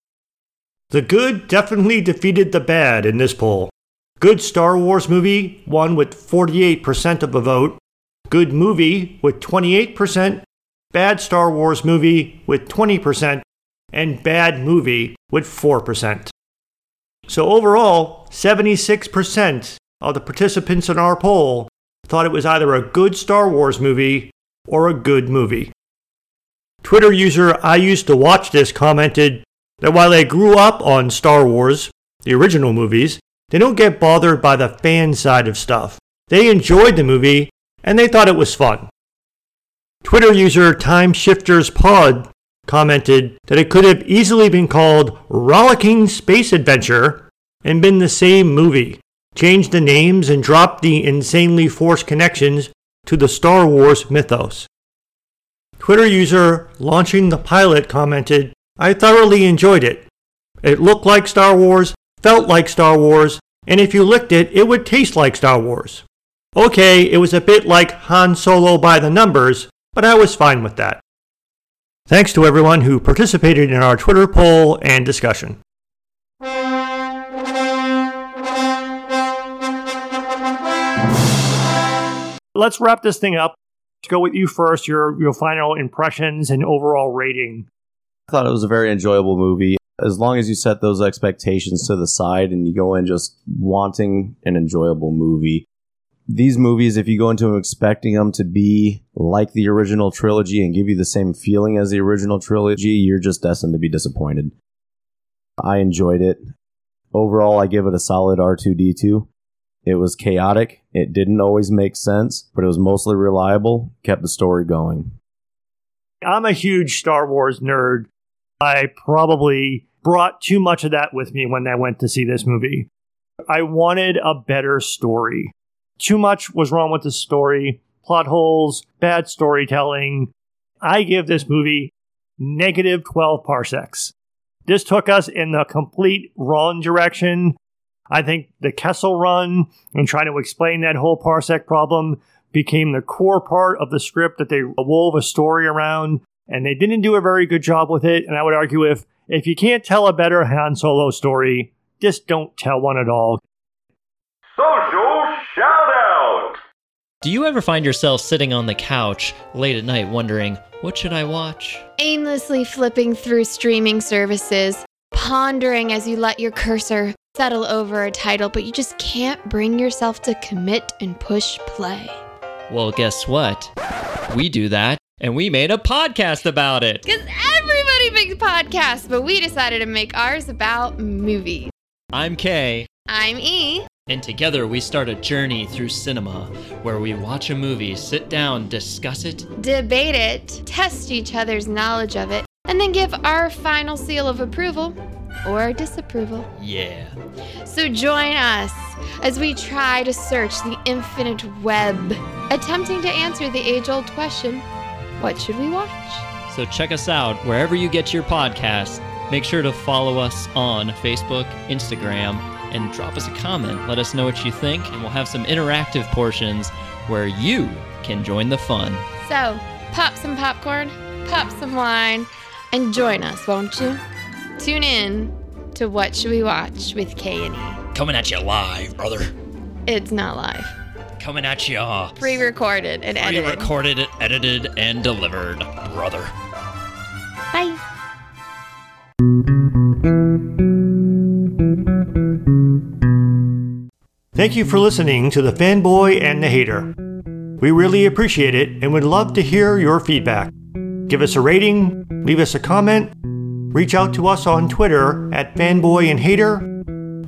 The good definitely defeated the bad in this poll. Good Star Wars movie won with 48% of the vote, good movie with 28%, bad Star Wars movie with 20%, and bad movie with 4%. So overall, 76% of the participants in our poll thought it was either a good Star Wars movie or a good movie. Twitter user I used to watch this commented that while they grew up on Star Wars, the original movies, they don't get bothered by the fan side of stuff. They enjoyed the movie and they thought it was fun. Twitter user Time Shifters Pod commented that it could have easily been called Rollicking Space Adventure and been the same movie. Change the names and drop the insanely forced connections to the Star Wars mythos. Twitter user Launching the Pilot commented, I thoroughly enjoyed it. It looked like Star Wars, felt like Star Wars, and if you licked it, it would taste like Star Wars. Okay, it was a bit like Han Solo by the numbers, but I was fine with that. Thanks to everyone who participated in our Twitter poll and discussion. Let's wrap this thing up. Let's go with you first, your, your final impressions and overall rating. I thought it was a very enjoyable movie. As long as you set those expectations to the side and you go in just wanting an enjoyable movie, these movies, if you go into them expecting them to be like the original trilogy and give you the same feeling as the original trilogy, you're just destined to be disappointed. I enjoyed it. Overall, I give it a solid R2D2. It was chaotic. It didn't always make sense, but it was mostly reliable, kept the story going. I'm a huge Star Wars nerd. I probably brought too much of that with me when I went to see this movie. I wanted a better story. Too much was wrong with the story, plot holes, bad storytelling. I give this movie negative 12 parsecs. This took us in the complete wrong direction. I think the Kessel run and trying to explain that whole parsec problem became the core part of the script that they wove a story around, and they didn't do a very good job with it. And I would argue if if you can't tell a better Han Solo story, just don't tell one at all. Social shout out! Do you ever find yourself sitting on the couch late at night wondering, what should I watch? aimlessly flipping through streaming services, pondering as you let your cursor settle over a title, but you just can't bring yourself to commit and push play. Well, guess what? We do that, and we made a podcast about it. Because everybody makes podcasts, but we decided to make ours about movies. I'm Kay, I'm E. and together we start a journey through cinema where we watch a movie, sit down, discuss it, Debate it, test each other's knowledge of it, and then give our final seal of approval or disapproval. yeah. So join us as we try to search the infinite web, attempting to answer the age old question what should we watch? So check us out wherever you get your podcast. Make sure to follow us on Facebook, Instagram, and drop us a comment. Let us know what you think, and we'll have some interactive portions where you can join the fun. So, pop some popcorn, pop some wine, and join us, won't you? Tune in to What Should We Watch with K and E. Coming at you live, brother. It's not live. Coming at you. Pre-recorded and edited. Pre-recorded, edited, and delivered, brother. Bye. Thank you for listening to The Fanboy and the Hater. We really appreciate it and would love to hear your feedback. Give us a rating, leave us a comment, reach out to us on Twitter at Fanboy and Hater,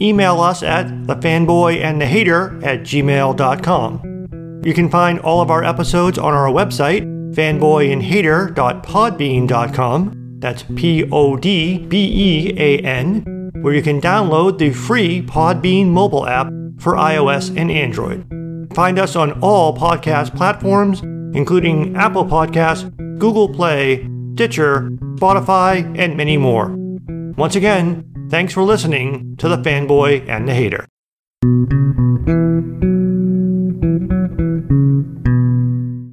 email us at thefanboyandthehater at gmail.com. You can find all of our episodes on our website, fanboyandhater.podbean.com. That's P O D B E A N, where you can download the free Podbean mobile app for iOS and Android. Find us on all podcast platforms, including Apple Podcasts, Google Play, Stitcher, Spotify, and many more. Once again, thanks for listening to The Fanboy and the Hater.